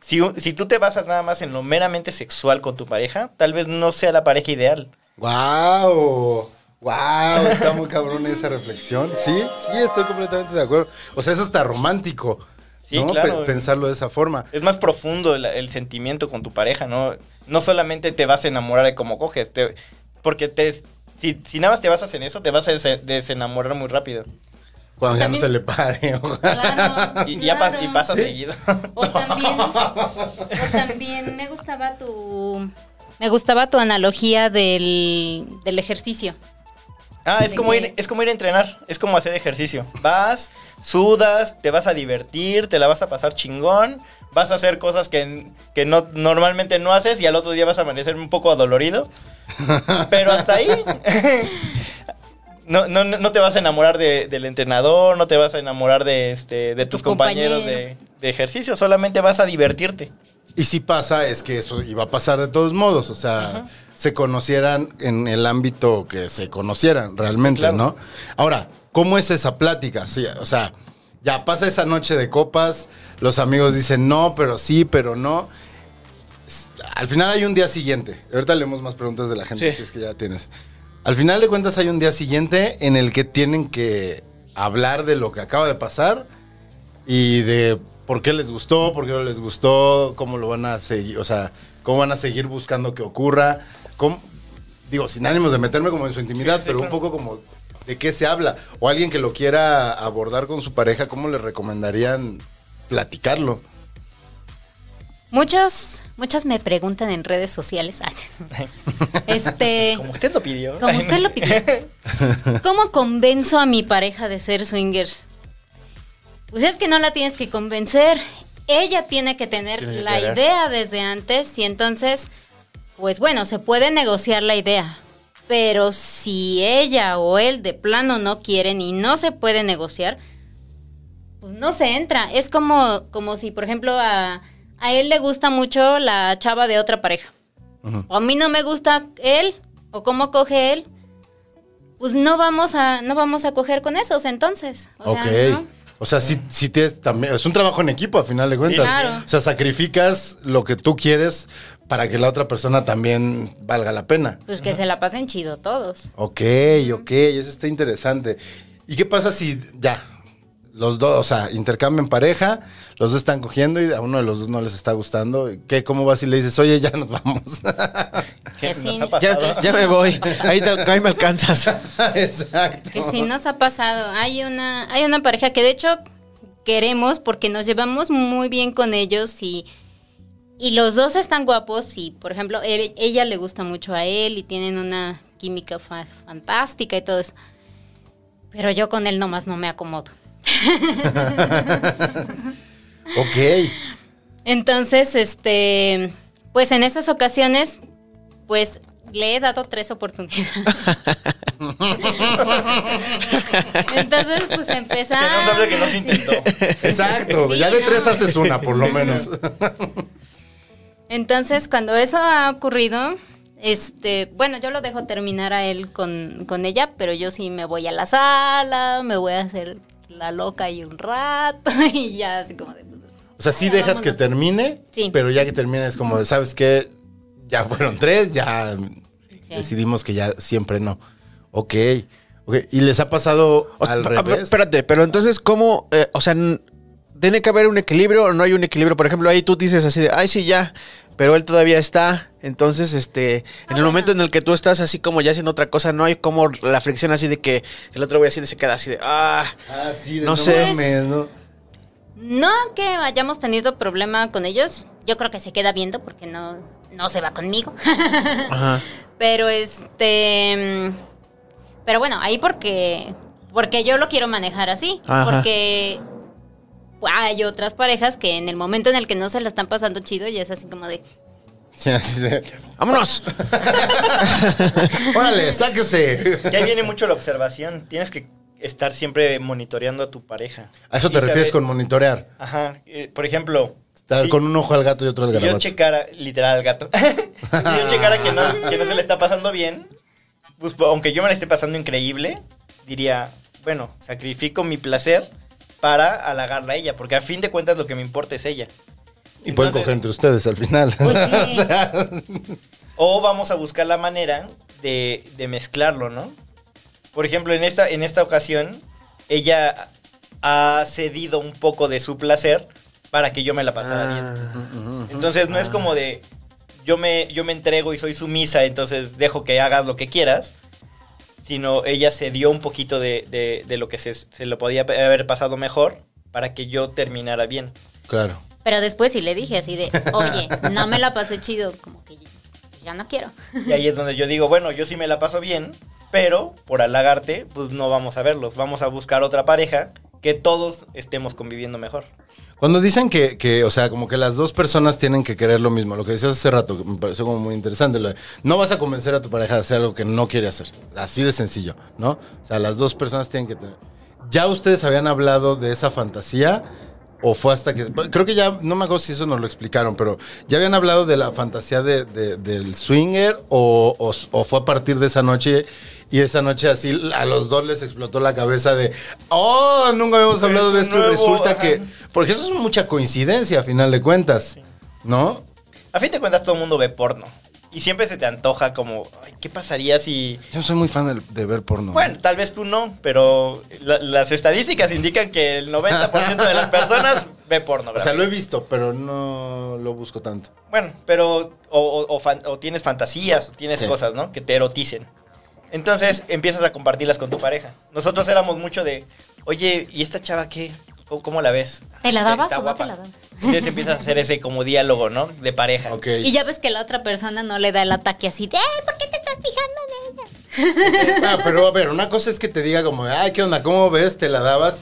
si, si tú te basas nada más en lo meramente sexual con tu pareja, tal vez no sea la pareja ideal. ¡Wow! ¡Wow! Está muy cabrón esa reflexión. Sí, sí, estoy completamente de acuerdo. O sea, es hasta romántico. Sí, ¿no? claro. Pensarlo de esa forma. Es más profundo el, el sentimiento con tu pareja, ¿no? No solamente te vas a enamorar de cómo coges, te- porque te, si, si nada más te basas en eso, te vas a des- desenamorar muy rápido. Cuando ya no se le pare. Claro, Y, ya pas- y claro. pasa ¿Sí? seguido. O también, o también me gustaba tu me gustaba tu analogía del, del ejercicio. Ah, es como, ir, es como ir a entrenar, es como hacer ejercicio. Vas, sudas, te vas a divertir, te la vas a pasar chingón, vas a hacer cosas que, que no, normalmente no haces y al otro día vas a amanecer un poco adolorido. Pero hasta ahí. No, no, no te vas a enamorar de- del entrenador, no te vas a enamorar de, este, de tus tu compañeros de, de ejercicio, solamente vas a divertirte. Y si pasa, es que eso iba a pasar de todos modos. O sea, se conocieran en el ámbito que se conocieran realmente, Claro. ¿no? Ahora, ¿cómo es esa plática? Sí, o sea, ya pasa esa noche de copas, los amigos dicen no, pero sí, pero no. Al final hay un día siguiente. Ahorita leemos más preguntas de la gente, Sí. si es que ya tienes. Al final de cuentas hay un día siguiente en el que tienen que hablar de lo que acaba de pasar y de por qué les gustó, por qué no les gustó, cómo lo van a seguir, o sea, cómo van a seguir buscando que ocurra. cómo- digo, sin ánimos de meterme como en su intimidad, Sí, sí, pero un poco como de qué se habla. O alguien que lo quiera abordar con su pareja, ¿cómo le recomendarían platicarlo? Muchos, muchos me preguntan en redes sociales. este, Como usted lo pidió. como usted lo pidió. ¿Cómo convenzo a mi pareja de ser swingers? Pues es que no la tienes que convencer. Ella tiene que tener Tiene que la querer. idea desde antes y entonces, pues bueno, se puede negociar la idea. Pero si ella o él de plano no quieren y no se puede negociar, pues no se entra. Es como, como si, por ejemplo, a, a él le gusta mucho la chava de otra pareja. O a mí no me gusta él, o cómo coge él. Pues no vamos a, no vamos a coger con esos entonces. O ok. sea, ¿no? O sea, sí, sí tienes también. Es un trabajo en equipo, a final de cuentas. claro. O sea, sacrificas lo que tú quieres para que la otra persona también valga la pena. Pues que se la pasen chido todos. Ok, ok, eso está interesante. ¿Y qué pasa si ya los dos, o sea, intercambian pareja, los dos están cogiendo y a uno de los dos no les está gustando? ¿Qué, ¿Cómo vas si le dices, oye, ya nos vamos? Ya, ya me voy. Ahí, te- ahí me alcanzas. Exacto. Que sí nos ha pasado. Hay una, hay una pareja que de hecho queremos porque nos llevamos muy bien con ellos y, y los dos están guapos y, por ejemplo, él- ella le gusta mucho a él y tienen una química fa- fantástica y todo eso. Pero yo con él nomás no me acomodo. Ok. Entonces, este, pues en esas ocasiones, pues le he dado tres oportunidades. Entonces, pues empezamos. Que no sabe que no se intentó. Exacto. Sí, ya de no. tres haces una, por lo menos. Entonces, cuando eso ha ocurrido, este, bueno, yo lo dejo terminar a él con, con ella, pero yo sí me voy a la sala, me voy a hacer la loca ahí un rato y ya así como de... pues, O sea, sí dejas que termine, Sí. pero ya que termine es como, de, ¿sabes qué? Ya fueron tres, ya Sí. decidimos que ya siempre no. Ok. ok. ¿Y les ha pasado O sea, al revés? Espérate, pero entonces, ¿cómo? eh, o sea, ¿tiene que haber un equilibrio o no hay un equilibrio? Por ejemplo, ahí tú dices así de, ay, sí, ya, pero él todavía está. Entonces, este, en el Ah, momento en el que tú estás así como ya haciendo otra cosa, no hay como la fricción así de que el otro güey así de se queda así de, ah, Ah, sí, de No no, sé. mames, ¿no? No que hayamos tenido problema con ellos, yo creo que se queda viendo porque no, no se va conmigo. ajá. Pero este. Pero bueno, ahí porque. Porque yo lo quiero manejar así. Ajá. Porque hay otras parejas que en el momento en el que no se la están pasando chido, ya es así como de. ¡Vámonos! Órale, sáquese. Que ahí viene mucho la observación. Tienes que estar siempre monitoreando a tu pareja. ¿A eso te refieres saber- con monitorear? Ajá. eh, por ejemplo, Con un ojo al gato y otro al Si yo garabato. checara, literal al gato, si yo checara que no, que no se le está pasando bien, pues aunque yo me la esté pasando increíble, diría, bueno, sacrifico mi placer para halagarla a ella, porque a fin de cuentas lo que me importa es ella. Y pueden coger entre ustedes al final. Pues sí. O sea, O vamos a buscar la manera de, de mezclarlo, ¿no? Por ejemplo, en esta, en esta ocasión, ella ha cedido un poco de su placer para que yo me la pasara bien. Ah, Entonces no es como de yo me, yo me entrego y soy sumisa, entonces dejo que hagas lo que quieras. Sino ella cedió un poquito de, de- de lo que se, se lo podía haber pasado mejor para que yo terminara bien. claro. Pero después sí le dije así de, oye, no me la pasé chido, como que ya no quiero. Y ahí es donde yo digo, bueno, yo sí me la paso bien, pero por halagarte, pues no vamos a verlos. Vamos a buscar otra pareja que todos estemos conviviendo mejor. Cuando dicen que, que, o sea, como que las dos personas tienen que querer lo mismo, lo que decías hace rato, que me pareció como muy interesante, no vas a convencer a tu pareja de hacer algo que no quiere hacer, así de sencillo, ¿no? O sea, las dos personas tienen que tener... ¿Ya ustedes habían hablado de esa fantasía? ¿O fue hasta que... Creo que ya, no me acuerdo si eso nos lo explicaron, pero ¿ya habían hablado de la fantasía de- del swinger o, o- o fue a partir de esa noche y esa noche así a los dos les explotó la cabeza de, oh, nunca habíamos hablado Es de esto y resulta ajá. que... Porque eso es mucha coincidencia a final de cuentas, ¿no? A fin de cuentas todo el mundo ve porno. Y siempre se te antoja como, ay, ¿qué pasaría si... Yo soy muy fan de, de ver porno. Bueno, tal vez tú no, pero la- las estadísticas indican que el 90% de las personas ve porno. o sea, lo he visto, pero no lo busco tanto. Bueno, pero o, o- o fan- o tienes fantasías, o tienes Sí. cosas, ¿no? Que te eroticen. Entonces empiezas a compartirlas con tu pareja. Nosotros éramos mucho de, oye, ¿y esta chava qué? ¿Cómo, cómo la ves? ¿Te la dabas o no te la dabas? Entonces empiezas a hacer ese como diálogo, ¿no? De pareja. Y ya ves que la otra persona no le da el ataque así de, "Ay, ¿por qué te estás fijando en ella? Ah, pero a ver, una cosa es que te diga como, ay, ¿qué onda? ¿Cómo ves? ¿Te la dabas?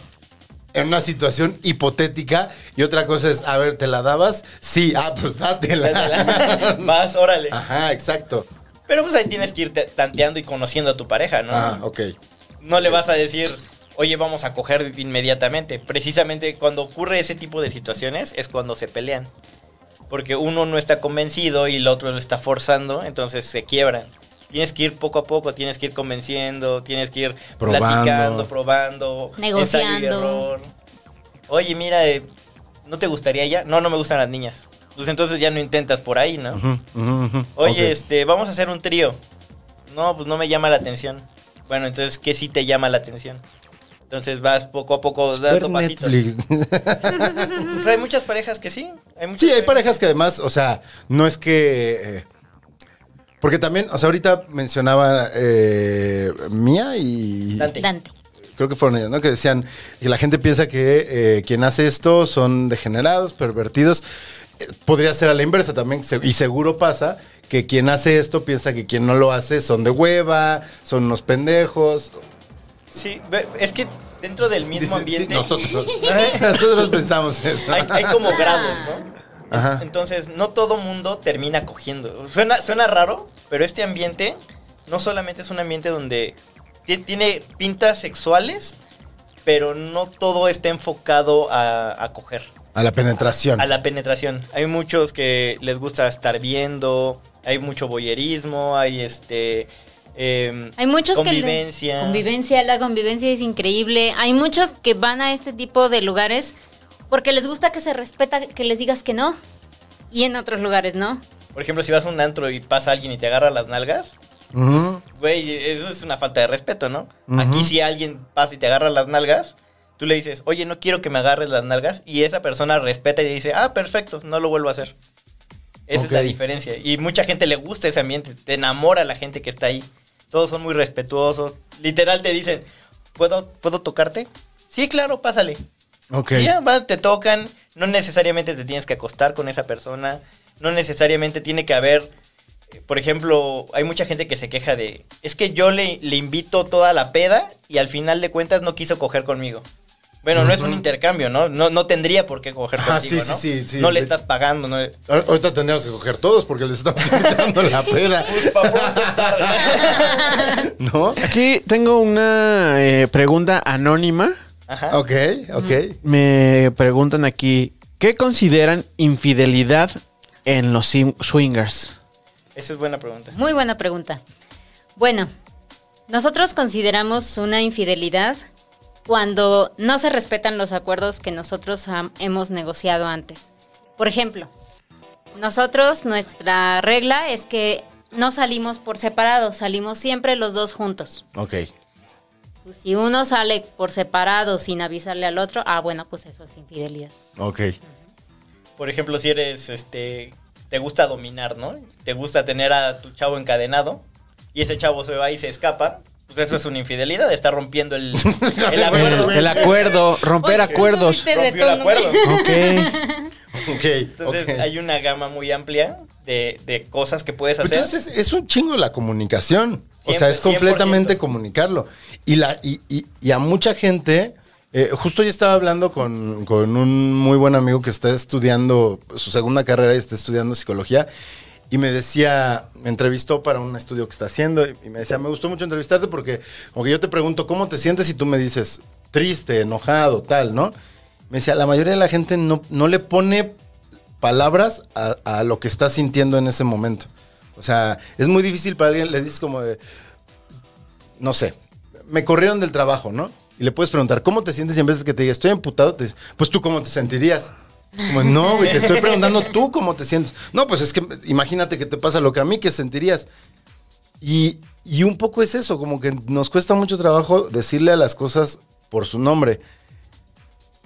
En una situación hipotética. Y otra cosa es, a ver, ¿te la dabas? Sí, ah, pues dátela. Vas, órale. Ajá, exacto. Pero pues ahí tienes que ir te- tanteando y conociendo a tu pareja, ¿no? Ah, ok. No le vas a decir, oye, vamos a coger inmediatamente. Precisamente cuando ocurre ese tipo de situaciones es cuando se pelean. Porque uno no está convencido y el otro lo está forzando, entonces se quiebran. Tienes que ir poco a poco, tienes que ir convenciendo, tienes que ir Probando. platicando, probando, Negociando. error. Oye, mira, eh, ¿no te gustaría ya? No, no me gustan las niñas. Pues entonces ya no intentas por ahí, ¿no? Oye, este, vamos a hacer un trío. No, pues no me llama la atención. Bueno, entonces, ¿qué sí te llama la atención? Entonces vas poco a poco dando Ver pasitos. Netflix. Pues hay muchas parejas que sí. Hay muchas Sí, hay parejas que además, o sea, no es que... eh, porque también, o sea, ahorita mencionaba eh, Mía y... Dante. Dante. creo que fueron ellos, ¿no? Que decían que la gente piensa que eh, quien hace esto son degenerados, pervertidos. Podría ser a la inversa también, y seguro pasa que quien hace esto piensa que quien no lo hace son de hueva, son unos pendejos. Sí, es que dentro del mismo Dice- sí, ambiente nosotros, nosotros pensamos eso. hay, hay como grados, ¿no? Ajá. Entonces, no todo mundo termina cogiendo. Suena, suena raro, pero este ambiente no solamente es un ambiente donde ti- tiene pintas sexuales, pero no todo está enfocado a, a coger. A la penetración. A la penetración. Hay muchos que les gusta estar viendo, hay mucho boyerismo, hay este... em, Hay muchos convivencia. que... le- Convivencia, la convivencia es increíble. Hay muchos que van a este tipo de lugares porque les gusta que se respeta que les digas que no. Y en otros lugares no. Por ejemplo, si vas a un antro y pasa alguien y te agarra las nalgas, Ujú. güey, eso es una falta de respeto, ¿no? Aquí si alguien pasa y te agarra las nalgas, tú le dices, oye, no quiero que me agarres las nalgas, y esa persona respeta y dice, ah, perfecto, no lo vuelvo a hacer. Esa es la diferencia. Y mucha gente le gusta ese ambiente, te enamora la gente que está ahí. Todos son muy respetuosos. Literal te dicen, ¿puedo, ¿puedo tocarte? Sí, claro, pásale. Ok. Y ya, va, te tocan. No necesariamente te tienes que acostar con esa persona. No necesariamente tiene que haber. eh, Por ejemplo, hay mucha gente que se queja de. Es que yo le, le invito toda la peda y al final de cuentas no quiso coger conmigo. Bueno, no es un intercambio, ¿no? No, no tendría por qué coger contigo, sí, ¿no? sí, sí, sí. No le estás pagando, ¿no? Ahor- Ahorita tendríamos que coger todos porque les estamos invitando la peda. Pues. ¿No? Aquí tengo una eh, pregunta anónima. Ajá. Ok, ok. Me preguntan aquí, ¿Qué consideran infidelidad en los swingers? Esa es buena pregunta. Muy buena pregunta. Bueno, nosotros consideramos una infidelidad cuando no se respetan los acuerdos que nosotros ham- hemos negociado antes. Por ejemplo, nosotros, nuestra regla es que no salimos por separado, salimos siempre los dos juntos. Ok. Pues, si uno sale por separado sin avisarle al otro, ah, bueno, pues eso es infidelidad. Ok. Por ejemplo, si eres, este, te gusta dominar, ¿no? Te gusta tener a tu chavo encadenado y ese chavo se va y se escapa, pues eso es una infidelidad, está rompiendo el, el acuerdo. El acuerdo, romper Oye, acuerdos. Rompió el acuerdo. Ok. Entonces hay una gama muy amplia de, de cosas que puedes hacer. Entonces es, es un chingo la comunicación. o sea, es completamente 100%. comunicarlo. Y, la, y, y- y a mucha gente, eh, justo yo estaba hablando con, con un muy buen amigo que está estudiando su segunda carrera y está estudiando psicología. Y me decía, me entrevistó para un estudio que está haciendo y me decía, me gustó mucho entrevistarte porque como que yo te pregunto cómo te sientes y tú me dices triste, enojado, tal, ¿no? Me decía, la mayoría de la gente no, no le pone palabras a, a lo que está sintiendo en ese momento. O sea, es muy difícil para alguien, le dices como de, no sé, me corrieron del trabajo, ¿no? Y le puedes preguntar, ¿cómo te sientes? Y en vez de que te diga, estoy emputado, te dice, pues tú cómo te sentirías. Como, no, güey, te estoy preguntando tú cómo te sientes. No, pues es que imagínate que te pasa lo que a mí, que sentirías. Y, y un poco es eso, como que nos cuesta mucho trabajo decirle a las cosas por su nombre.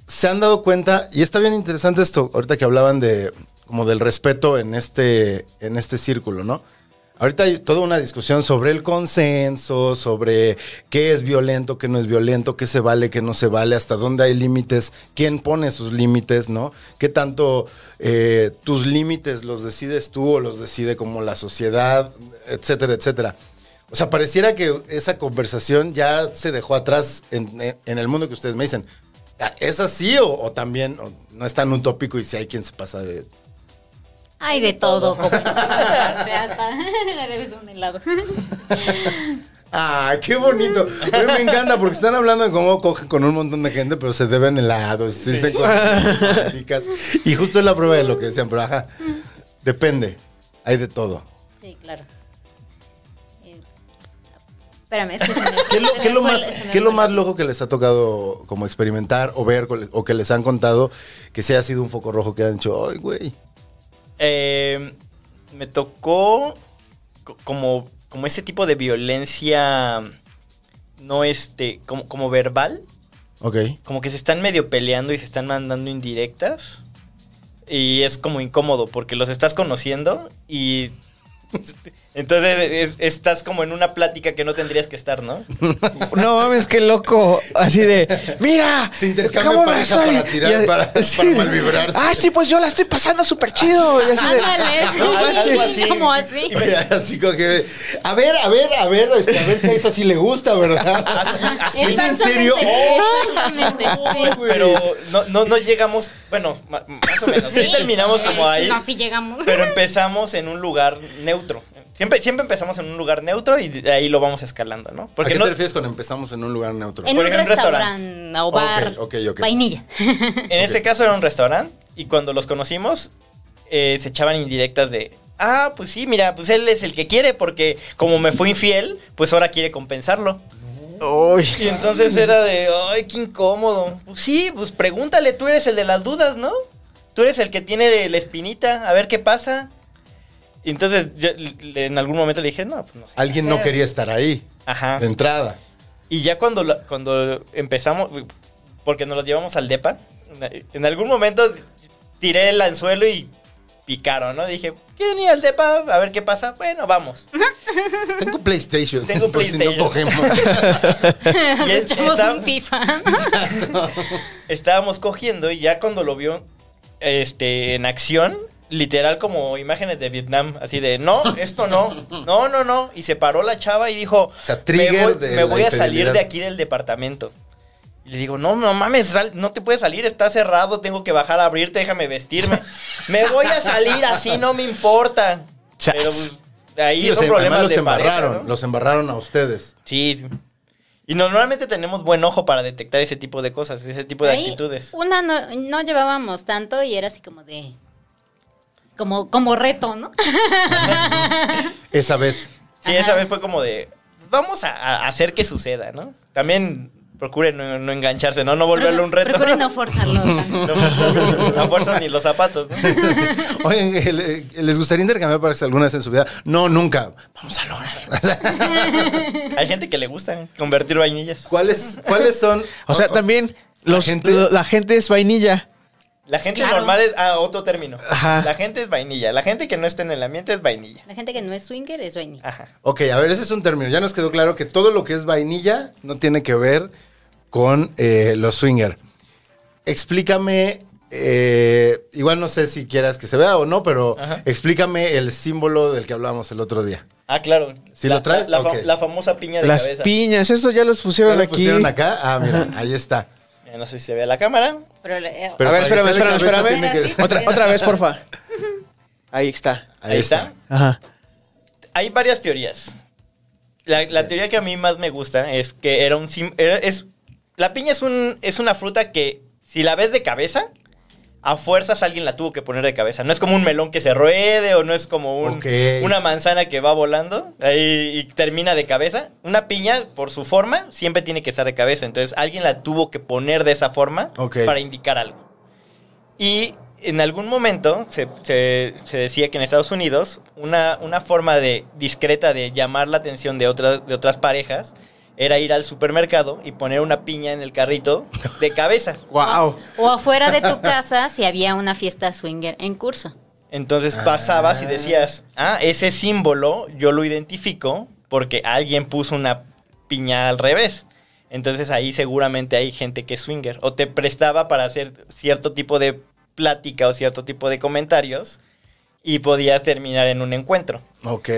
Se han dado cuenta, y está bien interesante esto, ahorita que hablaban de como del respeto en este, en este círculo, ¿no? Ahorita hay toda una discusión sobre el consenso, sobre qué es violento, qué no es violento, qué se vale, qué no se vale, hasta dónde hay límites, quién pone sus límites, ¿no? ¿Qué tanto eh, tus límites los decides tú o los decide como la sociedad, etcétera, etcétera? O sea, pareciera que esa conversación ya se dejó atrás en, el mundo que ustedes me dicen. ¿Es así o, o también o no es tan utópico y si hay quien se pasa de... Hay de todo. como- Hasta debes un helado. ¡Ah, qué bonito! A mí me encanta porque están hablando de cómo cogen con un montón de gente, pero se deben helados, se. Y justo es la prueba de lo que decían, pero ajá, depende, hay de todo. Sí, claro. Eh, Espérame, es que se me, ¿Qué es lo, qué lo más, qué lo loco que les ha tocado como experimentar o ver o que les han contado que se ha sido un foco rojo que han dicho, ay, güey? Eh, me tocó co- como, como ese tipo de violencia no este, como, como verbal, Ok. como que se están medio peleando y se están mandando indirectas. Y es como incómodo porque los estás conociendo y entonces es- estás como en una plática que no tendrías que estar, ¿no? No mames, qué loco. Así de, mira, ¿cómo me soy? para tirar- Y para- para malvibrarse. Ah, sí, pues yo la estoy pasando súper chido. Y así de, Ándale, sí. Algo así. Como así. Así como que, a ver, a ver, a ver, este, a ver si a esa sí le gusta, ¿verdad? Así ¿Es en serio? Exactamente. güey. Pero no, no, no llegamos, bueno, más o menos. Sí, Sí, terminamos sí, como ahí. No, sí llegamos. Pero empezamos en un lugar neutro. Siempre, siempre empezamos en un lugar neutro y de ahí lo vamos escalando, ¿no? ¿A Porque qué no, te refieres cuando empezamos en un lugar neutro? En Por un ejemplo, restaurante o bar. Ok, ok, ok. Vainilla. en ese caso era un restaurante y cuando los conocimos eh, se echaban indirectas de, ah, pues sí, mira, pues él es el que quiere porque como me fue infiel, pues ahora quiere compensarlo. Uy. Y entonces era de, ay, qué incómodo. Pues sí, pues pregúntale, tú eres el de las dudas, ¿no? Tú eres el que tiene la espinita, a ver qué pasa. Y entonces yo en algún momento le dije, no, pues no sé. Alguien no hacer". quería estar ahí, Ajá. de entrada. Y ya cuando, la- cuando empezamos, porque nos los llevamos al DEPA, en algún momento tiré el anzuelo y picaron, ¿no? Dije, ¿quieren ir al DEPA a ver qué pasa? Bueno, vamos. Tengo PlayStation. Tengo por si no PlayStation. cogemos. Y es- echamos está- un FIFA. Estábamos cogiendo y ya cuando lo vio este, en acción, literal como imágenes de Vietnam, así de, no, esto no, no, no, no. Y se paró la chava y dijo, O sea, trigger me voy, de me voy a salir de aquí del departamento. Y le digo, no, no mames, sal- no te puedes salir, está cerrado, tengo que bajar a abrirte, déjame vestirme. me voy a salir así, no me importa. Chas. Pero pues, ahí Sí, o son sea, problemas además los de pareja, embarraron, ¿no? los embarraron a ustedes. Sí, sí. Y normalmente tenemos buen ojo para detectar ese tipo de cosas, ese tipo de Ahí, actitudes. Una no, no llevábamos tanto y era así como de. Como, como reto, ¿no? Esa vez. Sí, esa vez fue como de, vamos a, a hacer que suceda, ¿no? También procuren no, no engancharse, ¿no? No volverlo un reto. Procure no forzarlo. tanto. No, no fuerzan ni los zapatos, ¿no? Oigan, eh, ¿les gustaría intercambiar para alguna vez en su vida? No, nunca. Vamos a lograr. Hay gente que le gusta convertir vainillas. ¿Cuáles, ¿Cuáles son? O sea, también los, gente- lo- la gente es vainilla. La gente Claro. normal es, ah, otro término. Ajá. La gente es vainilla. La gente que no está en el ambiente es vainilla. La gente que no es swinger es vainilla. Ajá. Ok, a ver, ese es un término. Ya nos quedó claro que todo lo que es vainilla no tiene que ver con eh, los swinger. Explícame, eh, igual no sé si quieras que se vea o no, pero Ajá. explícame el símbolo del que hablábamos el otro día. Ah, claro. ¿Sí La- lo traes? La, famosa piña de Las cabeza. piñas, esto ya los ¿Ya pusieron lo aquí. pusieron acá? Ah, mira, ahí está. Ya No sé si se ve a la cámara. Pero, eh, Pero a ver, espérame, espérame, espérame. que- Otra, otra vez, porfa. Ahí está. Ahí, está. Ajá. Hay varias teorías. La, la teoría que a mí más me gusta es que era un sim- era- es la piña es un es una fruta que si la ves de cabeza a fuerzas alguien la tuvo que poner de cabeza. No es como un melón que se ruede o no es como un- una manzana que va volando y termina de cabeza. Una piña, por su forma, siempre tiene que estar de cabeza. Entonces alguien la tuvo que poner de esa forma para indicar algo. Y en algún momento se, se- se decía que en Estados Unidos una, una forma de discreta de llamar la atención de otras, de otras parejas era ir al supermercado y poner una piña en el carrito de cabeza. Wow. O afuera de tu casa si había una fiesta swinger en curso. Entonces pasabas y decías, ah, ese símbolo yo lo identifico porque alguien puso una piña al revés. Entonces ahí seguramente hay gente que es swinger. O te prestaba para hacer cierto tipo de plática o cierto tipo de comentarios y podías terminar en un encuentro. Ok.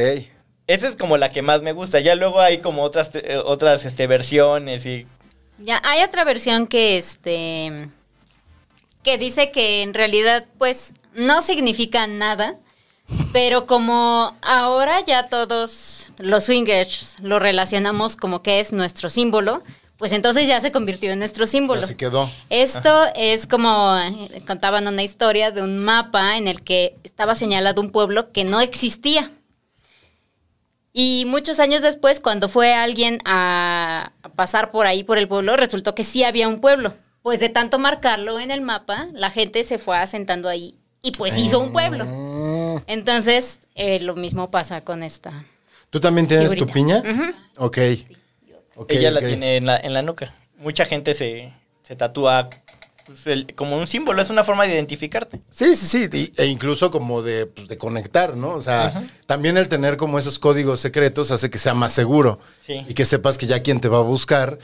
Esa es como la que más me gusta. Ya luego hay como otras, eh, otras este, versiones y... Ya, hay otra versión que este que dice que en realidad pues no significa nada, pero como ahora ya todos los swingers lo relacionamos como que es nuestro símbolo, pues entonces ya se convirtió en nuestro símbolo. Ya se quedó. Esto es como eh, contaban una historia de un mapa en el que estaba señalado un pueblo que no existía. Y muchos años después, cuando fue alguien a, a pasar por ahí, por el pueblo, resultó que sí había un pueblo. Pues de tanto marcarlo en el mapa, la gente se fue asentando ahí y pues hizo un pueblo. Ah. Entonces, eh, lo mismo pasa con esta. ¿Tú también tienes tu piña? Ok. Ok, ella la tiene en la, en la nuca. Mucha gente se, se tatúa pues, el- como un símbolo, es una forma de identificarte. Sí, sí, sí, y- e incluso como de, pues, de conectar, ¿no? O sea, también el tener como esos códigos secretos hace que sea más seguro Sí. y que sepas que ya quien te va a buscar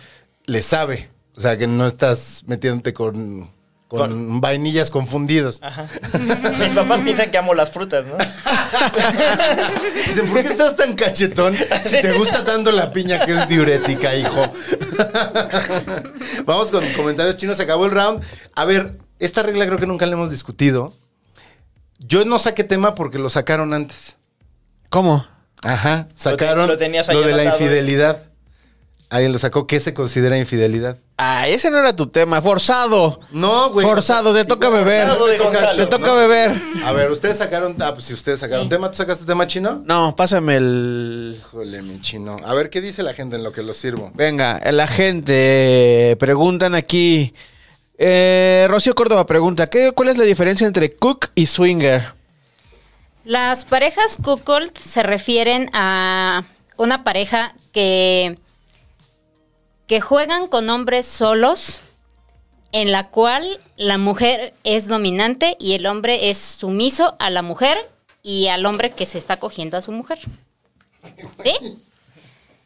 le sabe. O sea, que no estás metiéndote con, con, Con- vainillas confundidos. Ajá. Mis papás piensan que amo las frutas, ¿no? Dicen, ¿por qué estás tan cachetón si te gusta tanto la piña que es diurética, hijo? Vamos con comentarios chinos. Se acabó el round. A ver, esta regla creo que nunca la hemos discutido. Yo no saqué tema porque lo sacaron antes. ¿Cómo? Ajá, sacaron lo lo, tenías ahí de la anotado. infidelidad. Alguien lo sacó. ¿Qué se considera infidelidad? Ah, ese no era tu tema. Forzado. No, güey. Forzado, te toca beber. Forzado de Gonzalo. Te toca beber. A ver, ustedes sacaron. Ah, pues si ustedes sacaron tema, ¿tú sacaste tema chino? No, pásame el. Híjole, mi chino. A ver, ¿qué dice la gente en lo que lo sirvo? Venga, la gente preguntan aquí. Eh, Rocío Córdoba pregunta: ¿qué, ¿Cuál es la diferencia entre cook y swinger? Las parejas cuckold se refieren a una pareja que, que juegan con hombres solos, en la cual la mujer es dominante y el hombre es sumiso a la mujer y al hombre que se está cogiendo a su mujer. ¿Sí?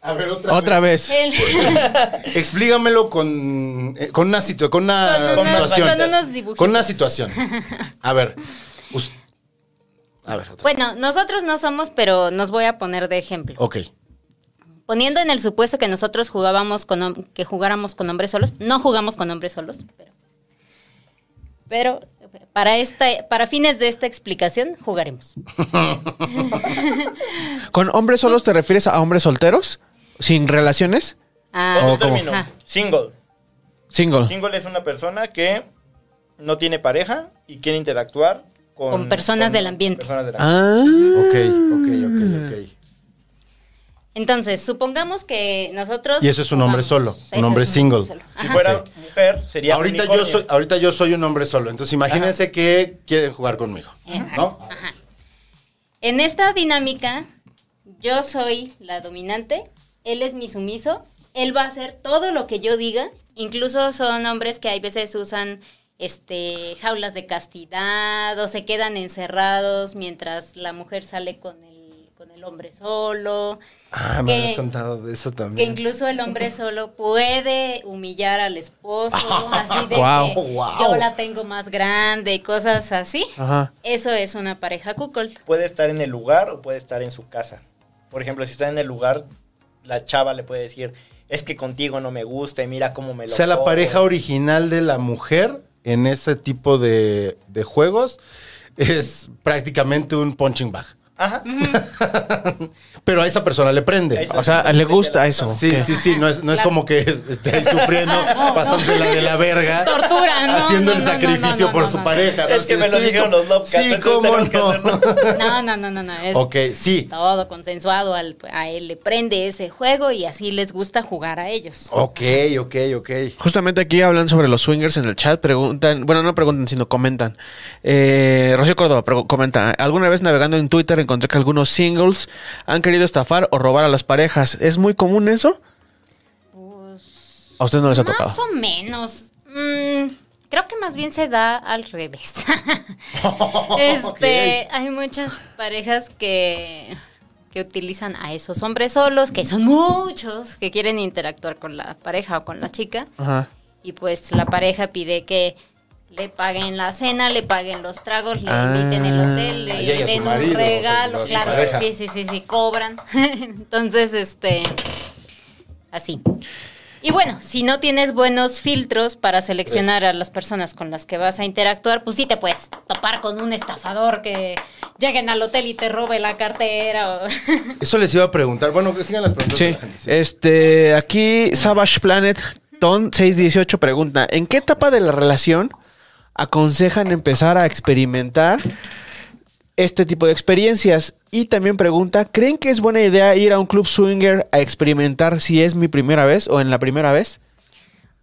A ver, otra, Otra vez. El- Explícamelo con, eh, con una, situ- con una Con situación. con unos dibujitos. Con una situación. A ver. a ver, otra. bueno, nosotros no somos, pero nos voy a poner de ejemplo. Ok. Poniendo en el supuesto que nosotros jugábamos con que jugáramos con hombres solos, no jugamos con hombres solos, pero pero para esta para fines de esta explicación jugaremos. ¿Con hombres solos te refieres a hombres solteros? ¿Sin relaciones? Ah, Otro ¿O cómo? término, single. Single. Single es una persona que no tiene pareja y quiere interactuar con, Con personas del ambiente. personas del ambiente. Ah. Ok, ok, ok, ok. Entonces, supongamos que nosotros. Y eso es un hombre solo, un hombre single. solo. Si Ajá. fuera mujer, sería Ahorita yo, soy, ahorita yo soy un hombre solo, entonces imagínense que quieren jugar conmigo. ¿No? En esta dinámica, yo soy la dominante, él es mi sumiso, él va a hacer todo lo que yo diga, incluso son hombres que hay veces usan este jaulas de castidad o se quedan encerrados mientras la mujer sale con el, con el hombre solo. Ah, me Que- habías contado de eso Que también. incluso el hombre solo puede humillar al esposo, así de Guau. que Guau. yo la tengo más grande y cosas así. Ajá. Eso es una pareja cuckold. Puede estar en el lugar o puede estar en su casa. Por ejemplo, si está en el lugar, la chava le puede decir, es que contigo no me gusta y mira cómo me lo O sea, la como". pareja original de la mujer en ese tipo de, de juegos es prácticamente un punching bag. Ajá. Pero a esa persona le prende. O sea, le gusta eso. Sí, sí, sí, no es, no es como que es- esté ahí sufriendo, pasándosela de la verga. Tortura, no, Haciendo no, el no, no, sacrificio no, por no, su pareja. ¿no? Es que Sí, me lo dijeron los Lobcats, Sí, cómo no. No, no, no, no, no. Es Ok, sí. todo consensuado. Al, a él le prende ese juego y así les gusta jugar a ellos. Ok, ok, ok. Justamente aquí hablan sobre los swingers en el chat. Preguntan, bueno, no preguntan, sino comentan. Eh, Rocío Córdoba comenta: ¿Alguna vez navegando en Twitter encontré que algunos singles han querido estafar o robar a las parejas? ¿Es muy común eso? Pues. ¿A ustedes no les ha tocado? Más o menos. Mm, creo que más bien se da al revés. este, hay muchas parejas que, que utilizan a esos hombres solos, que son muchos, que quieren interactuar con la pareja o con la chica. Ajá. Y pues la pareja pide que le paguen la cena, le paguen los tragos, le Ah. inviten el hotel, le den marido, un o sea, regalo, claro, pareja. sí, sí, sí, sí, cobran. Entonces, este, así. Y bueno, si no tienes buenos filtros para seleccionar a las personas con las que vas a interactuar, pues sí te puedes topar con un estafador que lleguen al hotel y te robe la cartera. o- Eso les iba a preguntar. Bueno, que sigan las preguntas Sí. la gente. sí. Este, aquí Savage Planet Ton 618 pregunta: ¿En qué etapa de la relación aconsejan empezar a experimentar este tipo de experiencias? Y también pregunta: ¿Creen que es buena idea ir a un club swinger a experimentar si es mi primera vez o en la primera vez?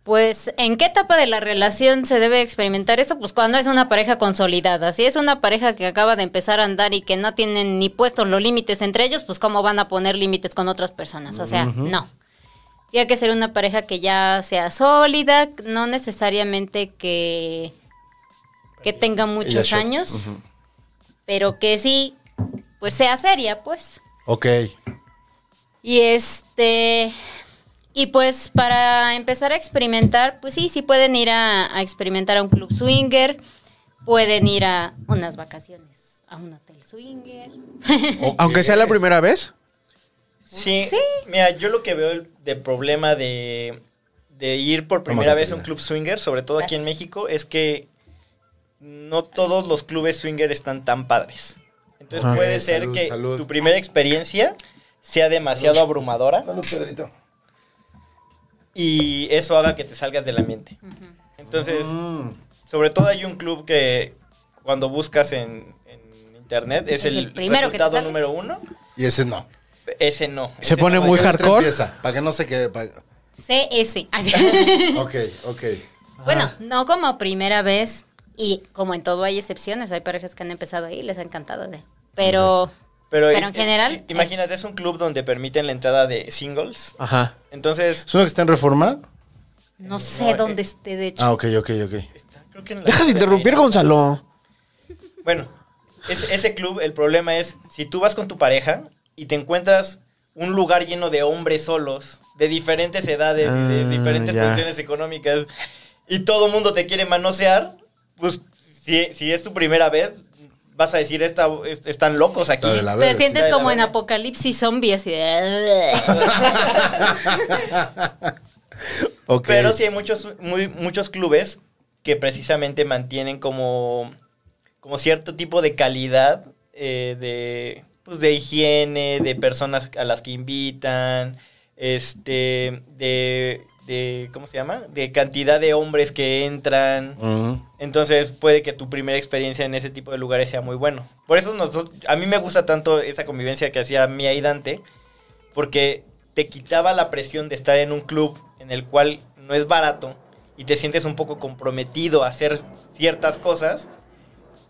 Pues, ¿en qué etapa de la relación se debe experimentar esto? Pues cuando es una pareja consolidada. Si es una pareja que acaba de empezar a andar y que no tienen ni puestos los límites entre ellos, pues ¿cómo van a poner límites con otras personas? O sea, no. Tiene que ser una pareja que ya sea sólida, no necesariamente que, que tenga muchos años, pero que sí, pues sea seria, pues. Ok. Y este. Y pues para empezar a experimentar, pues sí, sí pueden ir a, a experimentar a un club swinger, pueden ir a unas vacaciones a un hotel swinger. Aunque sea la primera vez. Sí, Sí. Mira, yo lo que veo el- de problema de, de ir por primera vez a un club swinger, sobre todo aquí en México, es que no todos los clubes swinger están tan padres. Entonces Ajá. puede ser salud, que salud. tu primera experiencia sea demasiado abrumadora Salud, Pedrito. y eso haga que te salgas del ambiente. Entonces, Mm. sobre todo hay un club que cuando buscas en, en internet es, Es el, el primero que te resultado sale. número uno. Y ese no. Ese no. Se ese pone no. muy ¿Qué letra hardcore. empieza? Para que no se quede. pa- CS. Ok, ok. bueno, no como primera vez, y como en todo hay excepciones, hay parejas que han empezado ahí y les ha encantado de. Pero, Pero, pero en general. Imagínate, es un club donde permiten la entrada de singles. Ajá. Entonces, ¿Es uno que está en reforma? no sé No, dónde eh. esté, de hecho. Ah, ok, ok, ok. está- creo que en la- Deja de interrumpir, Gonzalo. Bueno, ese, ese club, el problema es, si tú vas con tu pareja y te encuentras un lugar lleno de hombres solos, de diferentes edades y de Ah, diferentes ya. posiciones económicas, y todo el mundo te quiere manosear, pues si, si es tu primera vez, vas a decir, Esta, est- están locos aquí. Te sientes sí. como en apocalipsis zombie, así de... Pero sí hay muchos, muy, muchos clubes que precisamente mantienen como, como cierto tipo de calidad eh, de, pues, de higiene, de personas a las que invitan, este, de, de, ¿cómo se llama? De cantidad de hombres que entran. Entonces puede que tu primera experiencia en ese tipo de lugares sea muy bueno. Por eso nosotros, a mí me gusta tanto esa convivencia que hacía Mía y Dante, porque te quitaba la presión de estar en un club en el cual no es barato y te sientes un poco comprometido a hacer ciertas cosas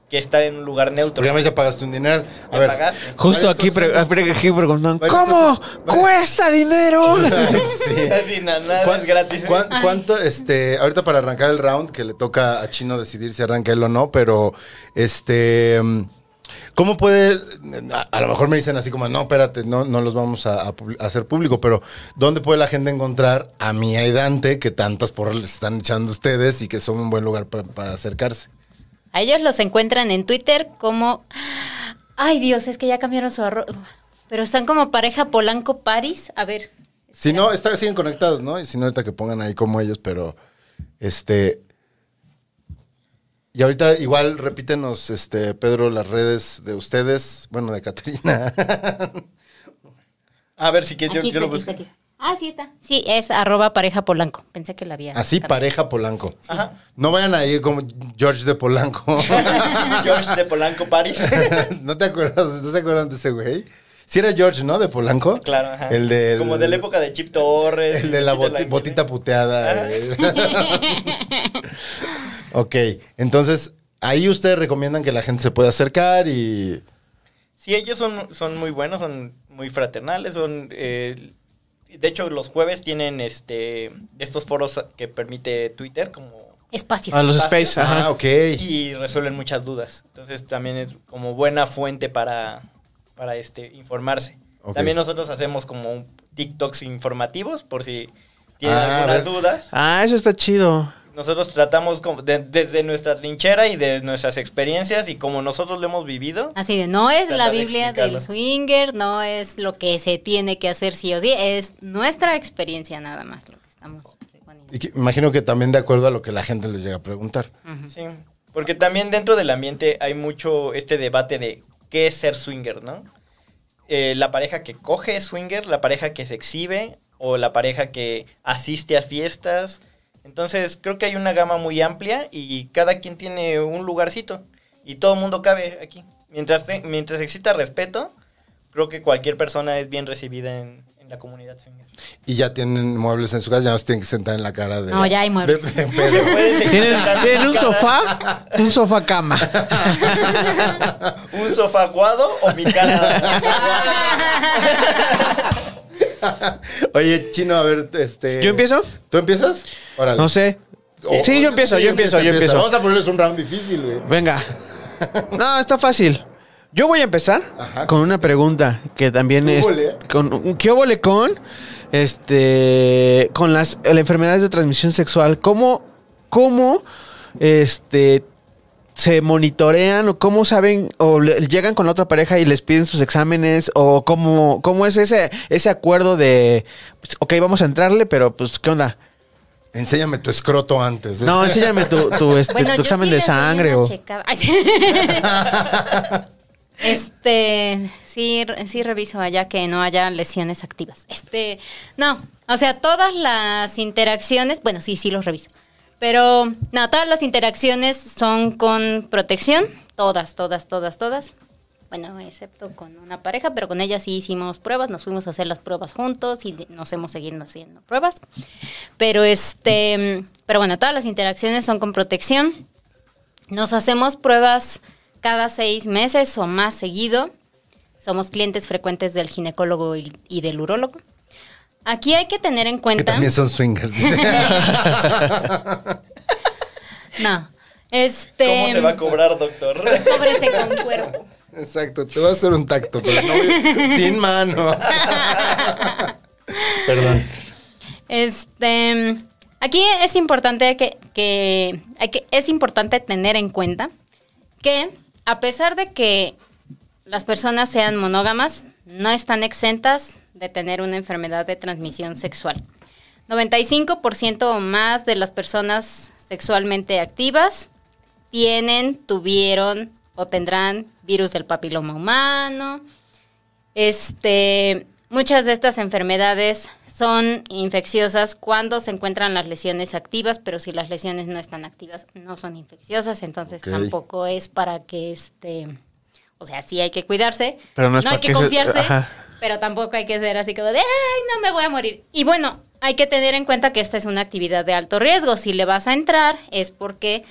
que estar en un lugar neutro. Porque ya pagaste un dinero. A Ya ver. pagaste. Justo aquí, pre- aquí preguntan, Varias ¿cómo? ¡Cuesta dinero! sí. Así, na- nada ¿Cuán- es gratis. cuán- ¿Cuánto, este, ahorita para arrancar el round, que le toca a Chino decidir si arranca él o no, pero, este, ¿cómo puede, a, a lo mejor me dicen así como, no, espérate, no, no los vamos a, a publi- a hacer público, pero ¿dónde puede la gente encontrar a Mía y Dante, que tantas porras les están echando ustedes y que son un buen lugar pa- para acercarse? A ellos los encuentran en Twitter como. Ay, Dios, es que ya cambiaron su arroz. Pero están como pareja Polanco Paris. A ver. Si no, está, siguen conectados, ¿no? Y si no, ahorita que pongan ahí como ellos, pero este. Y ahorita igual repítenos, este, Pedro, las redes de ustedes, bueno, de Caterina. A ver si quieres, yo, Aquí yo lo busco. aquí. Ah, sí está. Sí, es arroba pareja Polanco. Pensé que la había. Así, cambiado. pareja Polanco. Ajá. No vayan a ir como George de Polanco. George de Polanco Paris. ¿No te acuerdas? ¿No se acuerdan de ese güey? Sí era George, ¿no? De Polanco. Claro, ajá. El de Como de la época de Chip Torres. El de la boti- botita puteada. Eh. ok, entonces ahí ustedes recomiendan que la gente se pueda acercar y... Sí, ellos son, son muy buenos, son muy fraternales, son... eh, de hecho, los jueves tienen este estos foros que permite Twitter como... Espacios. A los Space, Ah, ajá. ok. Y resuelven muchas dudas. Entonces también es como buena fuente para, para este, informarse. También nosotros hacemos como TikToks informativos por si tienen Ah, algunas dudas. Ah, eso está chido. Nosotros tratamos como de- desde nuestra trinchera y de nuestras experiencias y como nosotros lo hemos vivido. Así de, no es la de Biblia explicarlo. del swinger, no es lo que se tiene que hacer sí o sí, es nuestra experiencia nada más lo que estamos poniendo. Y que- imagino que también de acuerdo a lo que la gente les llega a preguntar. Sí, porque también dentro del ambiente hay mucho este debate de qué es ser swinger, ¿no? Eh, la pareja que coge es swinger, la pareja que se exhibe o la pareja que asiste a fiestas. Entonces creo que hay una gama muy amplia y cada quien tiene un lugarcito y todo el mundo cabe aquí. Mientras, te- mientras exista respeto, creo que cualquier persona es bien recibida en, en la comunidad swinger. Y ya tienen muebles en su casa, ya no se tienen que sentar en la cara de... No, ya hay muebles. de- de Se ¿Tienen, un sofá? Un sofá cama. ¿Un sofá aguado o mi cara? Oye, Chino, a ver, este... ¿Yo empiezo? ¿Tú empiezas? Órale. No sé. Sí, yo empiezo, sí, yo empiezo, yo empiezo. Vamos a ponerles un round difícil, güey. Venga. No, está fácil. Yo voy a empezar Ajá. con una pregunta que también ¿Qué es óvole? con ¿qué óvole con este con las, las enfermedades de transmisión sexual? ¿Cómo cómo este se monitorean o cómo saben o le- llegan con la otra pareja y les piden sus exámenes o cómo cómo es ese ese acuerdo de pues, ok, vamos a entrarle, pero pues qué onda? Enséñame tu escroto antes. No, enséñame tu, tu, este, Bueno, tu yo examen sí de sangre o. Este, sí, re- sí reviso allá que no haya lesiones activas. Este, no, o sea, todas las interacciones, bueno, sí, sí los reviso. Pero, no, todas las interacciones son con protección, todas, todas, todas, todas. Bueno, excepto con una pareja, pero con ella sí hicimos pruebas, nos fuimos a hacer las pruebas juntos y nos hemos seguido haciendo pruebas. Pero este, pero bueno, todas las interacciones son con protección. Nos hacemos pruebas cada seis meses o más seguido. Somos clientes frecuentes del ginecólogo y, y del urólogo. Aquí hay que tener en Que cuenta. también son swingers. dice. No. Este. ¿Cómo se va a cobrar, doctor? Cóbrese con cuerpo. Exacto, te voy a hacer un tacto, pero no sin manos. Perdón. Este, aquí es importante que, que, hay que es importante tener en cuenta que a pesar de que las personas sean monógamas, no están exentas de tener una enfermedad de transmisión sexual. 95% o más de las personas sexualmente activas tienen, tuvieron o tendrán virus del papiloma humano. Este, muchas de estas enfermedades son infecciosas cuando se encuentran las lesiones activas, pero si las lesiones no están activas, no son infecciosas, entonces tampoco es para que este, o sea, sí hay que cuidarse, Pero no es hay para que que se- confiarse. Pero tampoco hay que ser así como de, ay, no me voy a morir. Y bueno, hay que tener en cuenta que esta es una actividad de alto riesgo. Si le vas a entrar es porque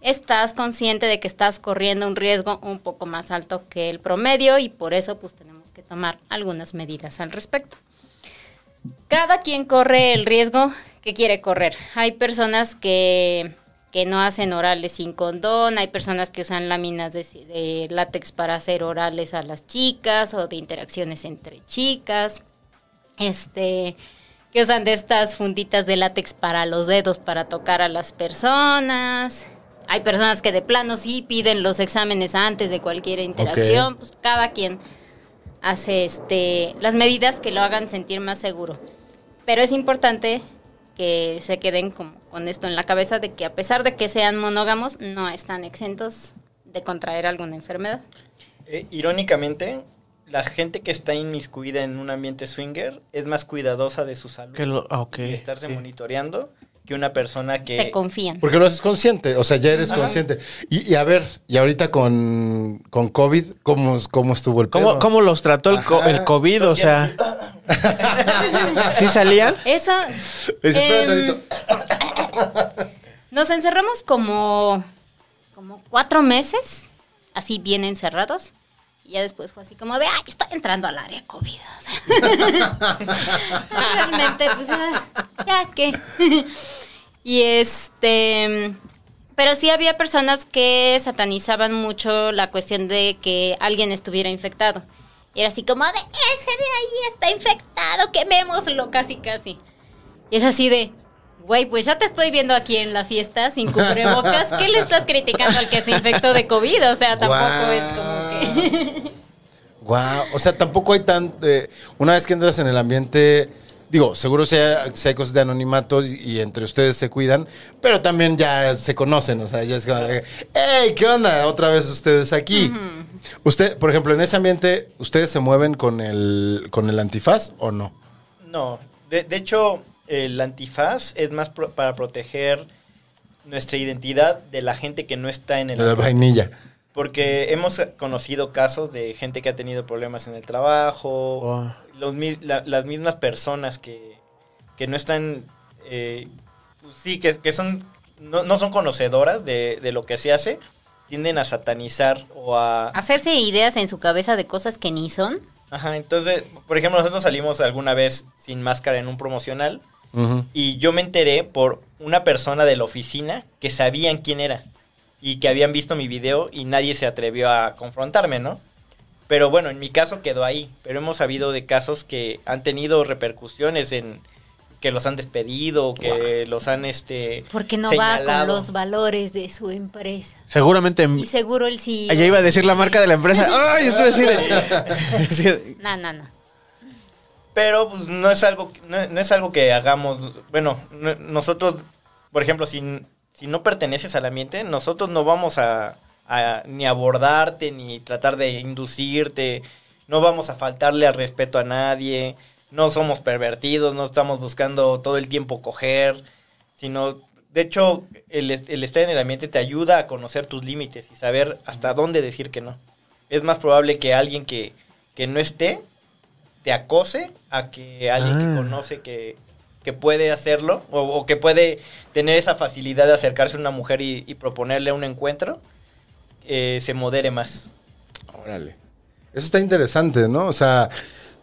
estás consciente de que estás corriendo un riesgo un poco más alto que el promedio y por eso pues tenemos que tomar algunas medidas al respecto. Cada quien corre el riesgo que quiere correr. Hay personas que, que no hacen orales sin condón, hay personas que usan láminas de, de látex para hacer orales a las chicas o de interacciones entre chicas. Este, que usan de estas funditas de látex para los dedos para tocar a las personas. Hay personas que de plano sí piden los exámenes antes de cualquier interacción. Pues cada quien hace este las medidas que lo hagan sentir más seguro. Pero es importante que se queden como con esto en la cabeza de que a pesar de que sean monógamos, no están exentos de contraer alguna enfermedad. Eh, irónicamente, la gente que está inmiscuida en un ambiente swinger es más cuidadosa de su salud Que lo- ah, y estarse sí. monitoreando que una persona que... Se confían. Porque lo haces consciente, o sea, ya eres consciente. Y, y a ver, y ahorita con, con COVID, ¿cómo, cómo estuvo el ¿Cómo, pedo? cómo los trató el, co- Ajá. el COVID? O sea, ¿sí salían? Eso Espera Em, tantito. Nos encerramos como, como cuatro meses, así bien encerrados. Y ya después fue así como de, ay, estoy entrando al área COVID. o sea. Realmente, pues ya, ya qué. y este, pero sí había personas que satanizaban mucho la cuestión de que alguien estuviera infectado. Y era así como de, ese de ahí está infectado, quemémoslo, casi, casi. Y es así de, güey, pues ya te estoy viendo aquí en la fiesta sin cubrebocas. ¿Qué le estás criticando al que se infectó de COVID? O sea, tampoco es como que... Guau, o sea, tampoco hay tan... eh, una vez que entras en el ambiente, digo, seguro si hay, cosas de anonimato y, entre ustedes se cuidan, pero también ya se conocen, o sea, ya es como de, hey, ¿qué onda? Otra vez ustedes aquí. Usted, por ejemplo, en ese ambiente, ¿ustedes se mueven con el, con el antifaz o no? No, de, de hecho, el antifaz es más pro- para proteger nuestra identidad de la gente que no está en el... De la ambiente. vainilla. Porque hemos conocido casos de gente que ha tenido problemas en el trabajo, los la- las mismas personas que, que no están, eh, pues sí, que, que son, no, no son conocedoras de, de lo que se hace, tienden a satanizar o a... Hacerse ideas en su cabeza de cosas que ni son. Ajá, entonces, por ejemplo, nosotros salimos alguna vez sin máscara en un promocional y yo me enteré por una persona de la oficina que sabían quién era y que habían visto mi video y nadie se atrevió a confrontarme, ¿no? Pero bueno, en mi caso quedó ahí, pero hemos sabido de casos que han tenido repercusiones en que los han despedido, que los han este Porque no va con los valores de su empresa. Seguramente. Y seguro él sí. Allá iba a decir la marca de la empresa. ¡Ay! Estuve así de. así de- No, no, no. Pero pues no es algo, no, no es algo que hagamos. Bueno, no- nosotros, por ejemplo, si, si no perteneces al ambiente, nosotros no vamos a, a ni abordarte, ni tratar de inducirte, no vamos a faltarle al respeto a nadie, no somos pervertidos, no estamos buscando todo el tiempo coger, sino, de hecho, el, el estar en el ambiente te ayuda a conocer tus límites y saber hasta dónde decir que no. Es más probable que alguien que, que no esté te acose a que alguien Ah. que conoce que, que puede hacerlo o, o que puede tener esa facilidad de acercarse a una mujer y, y proponerle un encuentro, eh, se modere más. Órale. Eso está interesante, ¿no? O sea,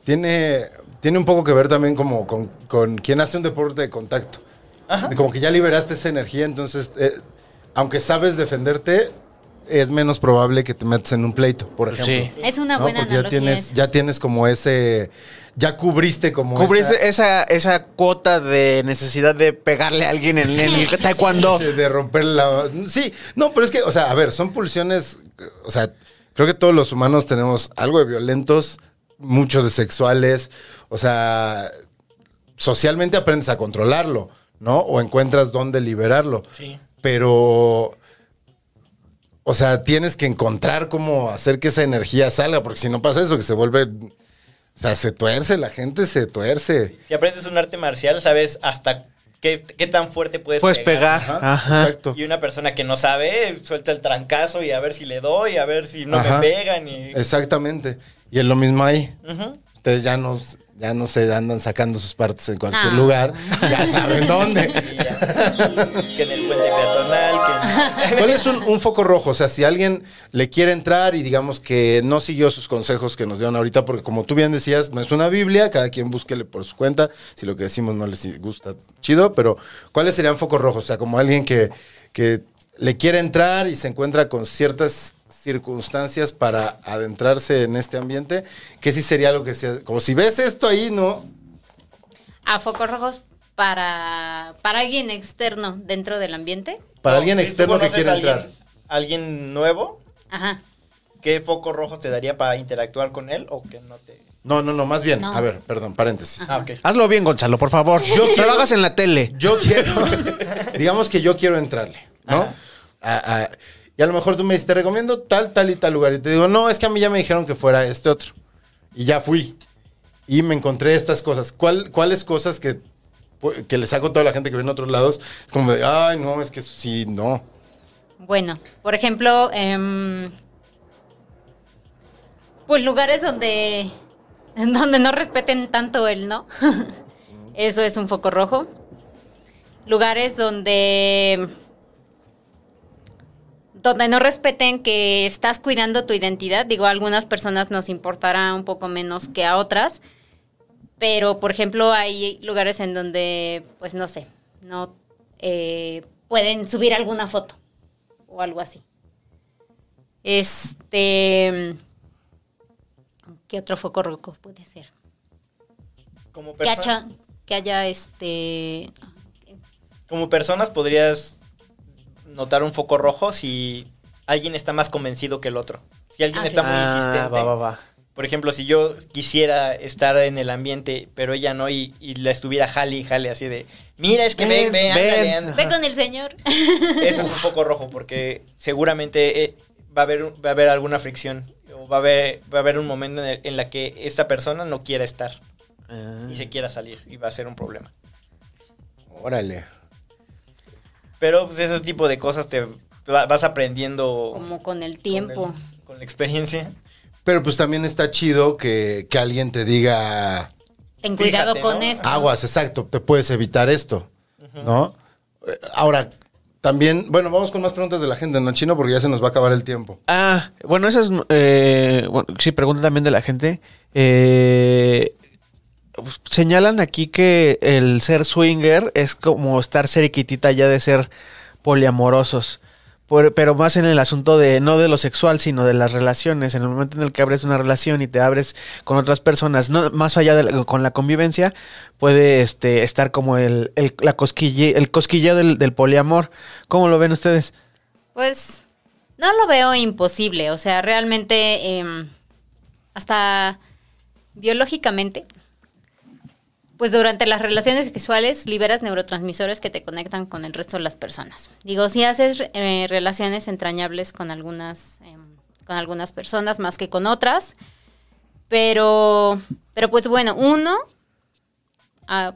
tiene, tiene un poco que ver también como con, con quien hace un deporte de contacto. Ajá. Como que ya liberaste esa energía, entonces, eh, aunque sabes defenderte, es menos probable que te metas en un pleito, por ejemplo. Sí. Es una ¿no? buena Porque ya tienes, esa. ya tienes como ese, ya cubriste como Cubriste esa, esa cuota de necesidad de pegarle a alguien en, en el taekwondo. De, de romper la... Sí, no, pero es que, o sea, a ver, son pulsiones, o sea, creo que todos los humanos tenemos algo de violentos, mucho de sexuales, o sea, socialmente aprendes a controlarlo, ¿no? O encuentras dónde liberarlo. Sí. Pero, o sea, tienes que encontrar cómo hacer que esa energía salga, porque si no pasa eso, que se vuelve O sea, se tuerce, la gente se tuerce. Si aprendes un arte marcial, sabes hasta qué, qué tan fuerte puedes, Puedes pegar. Ajá, Ajá. exacto. Y una persona que no sabe, suelta el trancazo y a ver si le doy, a ver si no Ajá. me pegan. Y... Exactamente. Y es lo mismo ahí. Ujú. Ustedes ya no, ya no se andan sacando sus partes en cualquier Ah. lugar. Ya saben dónde. Que en el puente peatonal, que... ¿Cuál es un, un foco rojo? O sea, si alguien le quiere entrar y digamos que no siguió sus consejos que nos dieron ahorita, porque como tú bien decías, no es una Biblia, cada quien búsquele por su cuenta. Si lo que decimos no les gusta, chido, pero ¿cuáles serían focos rojos? O sea, como alguien que, que le quiere entrar y se encuentra con ciertas circunstancias para adentrarse en este ambiente, que sí sería lo que sea, como si ves esto ahí, ¿no? A focos rojos para, para alguien externo dentro del ambiente. Para alguien externo que conoces quiere a alguien- entrar. Alguien nuevo, Ajá. ¿qué focos rojos te daría para interactuar con él o que no te... No, no, no, más bien, No. a ver, perdón, paréntesis. Ah, ok. Hazlo bien, Gonzalo, por favor. quiero- Trabajas en la tele. Yo quiero, digamos que yo quiero entrarle, ¿no? Ajá. A- a- y a lo mejor tú me dices, te recomiendo tal, tal y tal lugar. Y te digo, no, es que a mí ya me dijeron que fuera este otro. Y ya fui. Y me encontré estas cosas. ¿Cuál, ¿Cuáles cosas que, que le saco a toda la gente que ve en otros lados? Es como de, ay, no, es que sí, no. Bueno, por ejemplo, em, pues lugares donde, donde no respeten tanto el no. Eso es un foco rojo. Lugares donde donde no respeten que estás cuidando tu identidad. Digo, a algunas personas nos importará un poco menos que a otras. Pero, por ejemplo, hay lugares en donde, pues no sé, no eh, pueden subir alguna foto o algo así. Este. ¿Qué otro foco rojo puede ser? Como, Que haya, que haya este. como personas podrías notar un foco rojo si alguien está más convencido que el otro. Si alguien Ah, está sí. muy insistente. Ah, va, va, va. Por ejemplo, si yo quisiera estar en el ambiente, pero ella no, y, y la estuviera jale y jale así de, mira, es que ven, ven, Ven, ándale, ven". ándale". Ve con el señor. Eso es un foco rojo, porque seguramente eh, va, a haber, va a haber alguna fricción, o va a haber, va a haber un momento en, el- en la que esta persona no quiera estar Ah. y se quiera salir, y va a ser un problema. Órale. Pero pues ese tipo de cosas te va- vas aprendiendo Como con el con tiempo. el- con la experiencia. Pero pues también está chido que, que alguien te diga, Ten cuidado Fíjate, con ¿no? esto. aguas, exacto, te puedes evitar esto, ¿no? Eh, Ahora, también, bueno, vamos con más preguntas de la gente, ¿no, Chino? Porque ya se nos va a acabar el tiempo. Ah, bueno, esa es. eh, bueno, sí, pregunta también de la gente. Eh, señalan aquí que el ser swinger es como estar cerquitita ya de ser poliamorosos. Pero más en el asunto de no de lo sexual, sino de las relaciones. En el momento en el que abres una relación y te abres con otras personas, no más allá de la- con la convivencia, puede este, estar como el, el, la cosquille, el del, del poliamor. ¿Cómo lo ven ustedes? Pues no lo veo imposible. O sea, realmente, em, hasta biológicamente, pues durante las relaciones sexuales liberas neurotransmisores que te conectan con el resto de las personas. Digo, si haces eh, relaciones entrañables con algunas, em, con algunas personas más que con otras, pero, pero pues bueno, uno, ah,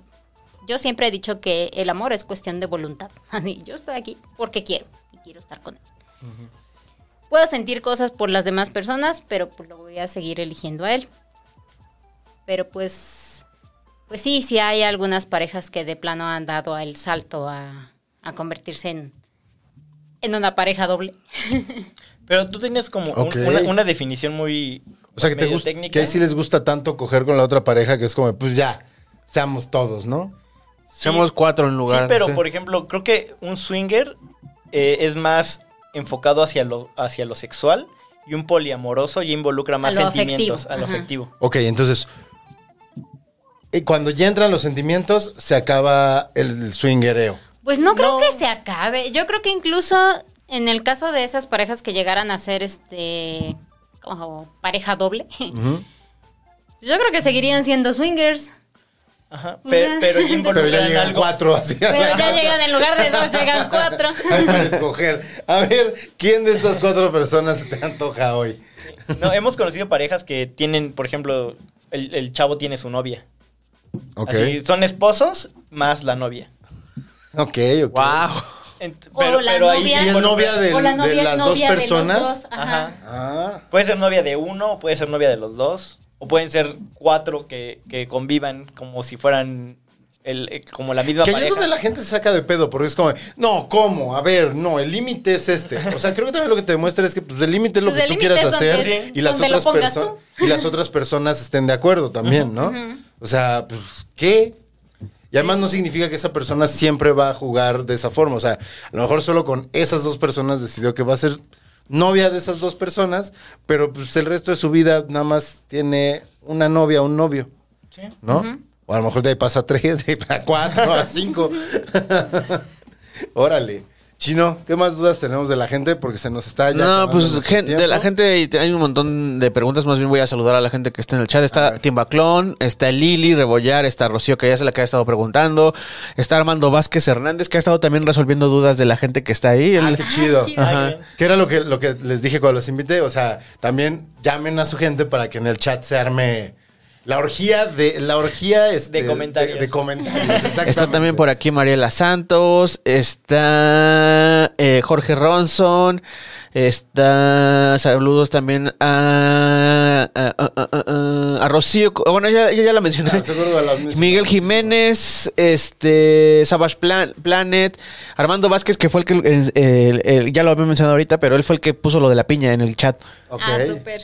yo siempre he dicho que el amor es cuestión de voluntad. Así, yo estoy aquí porque quiero y quiero estar con él. Puedo sentir cosas por las demás personas, pero pues lo voy a seguir eligiendo a él. Pero pues, pues sí, sí hay algunas parejas que de plano han dado el salto a, a convertirse en, en una pareja doble. Pero tú tenías como un- una, una definición muy O sea, que te gusta, técnica. que ahí sí les gusta tanto coger con la otra pareja que es como, pues ya, seamos todos, ¿no? Sí. Somos cuatro en lugar. Sí, pero sí. por ejemplo, creo que un swinger eh, es más enfocado hacia lo, hacia lo sexual y un poliamoroso ya involucra más A sentimientos afectivo, a lo ajá. afectivo. Ok, entonces, y cuando ya entran los sentimientos, se acaba el swingereo. Pues no creo No. que se acabe. Yo creo que incluso en el caso de esas parejas que llegaran a ser este como pareja doble, yo creo que seguirían siendo swingers. Ajá. Pero, pero ya Pero involucran ya llegan algo. cuatro así. Pero ya llegan en lugar de dos, llegan cuatro. Hay para escoger. A ver, ¿quién de estas cuatro personas te antoja hoy? No, hemos conocido parejas que tienen, por ejemplo, el, el chavo tiene su novia. Ok. Así, son esposos más la novia. Ok, ok. Wow. Ent- O la ahí novia- ¿Y es novia de, o la de novia las dos novia de los personas? dos, ajá. Ajá. Ah, Puede ser novia de uno o puede ser novia de los dos. O pueden ser cuatro que, que convivan como si fueran el, eh, como la misma que ahí es pareja. donde la gente se saca de pedo, porque es como, no, ¿cómo? A ver, no, el límite es este. O sea, creo que también lo que te demuestra es que pues, el límite es lo Pues que tú quieras es hacer y, las otras perso- y las otras personas estén de acuerdo también, ¿no? O sea, pues, ¿qué? Y además no significa que esa persona siempre va a jugar de esa forma. O sea, a lo mejor solo con esas dos personas decidió que va a ser novia de esas dos personas, pero pues el resto de su vida nada más tiene una novia, un novio. Sí. ¿no? O a lo mejor de ahí pasa a tres, de ahí a cuatro, a cinco. Órale. Chino, ¿qué más dudas tenemos de la gente? Porque se nos está ya. No, pues de la gente hay un montón de preguntas. Más bien voy a saludar a la gente que está en el chat. Está. Timbaclón, está Lili Rebollar, está Rocío, que ya se la que ha estado preguntando. Está Armando Vázquez Hernández, que ha estado también resolviendo dudas de la gente que está ahí. Ah, Él- qué chido. Ajá. Ah. ¿Qué era lo que, lo que les dije cuando los invité? O sea, también llamen a su gente para que en el chat se arme la orgía de la orgía este, De comentarios. De, de comentarios, Está exactamente. también por aquí Mariela Santos, está eh, Jorge Ronson, está saludos también a, a, a- a- a- a Rocío, bueno, ya, ya, ya la mencioné. Ah. Miguel Jiménez, este, Savage Plan- Planet, Armando Vázquez, que fue el que, el- el- el- ya lo había mencionado ahorita, pero él fue el que puso lo de la piña en el chat. Ah, súper.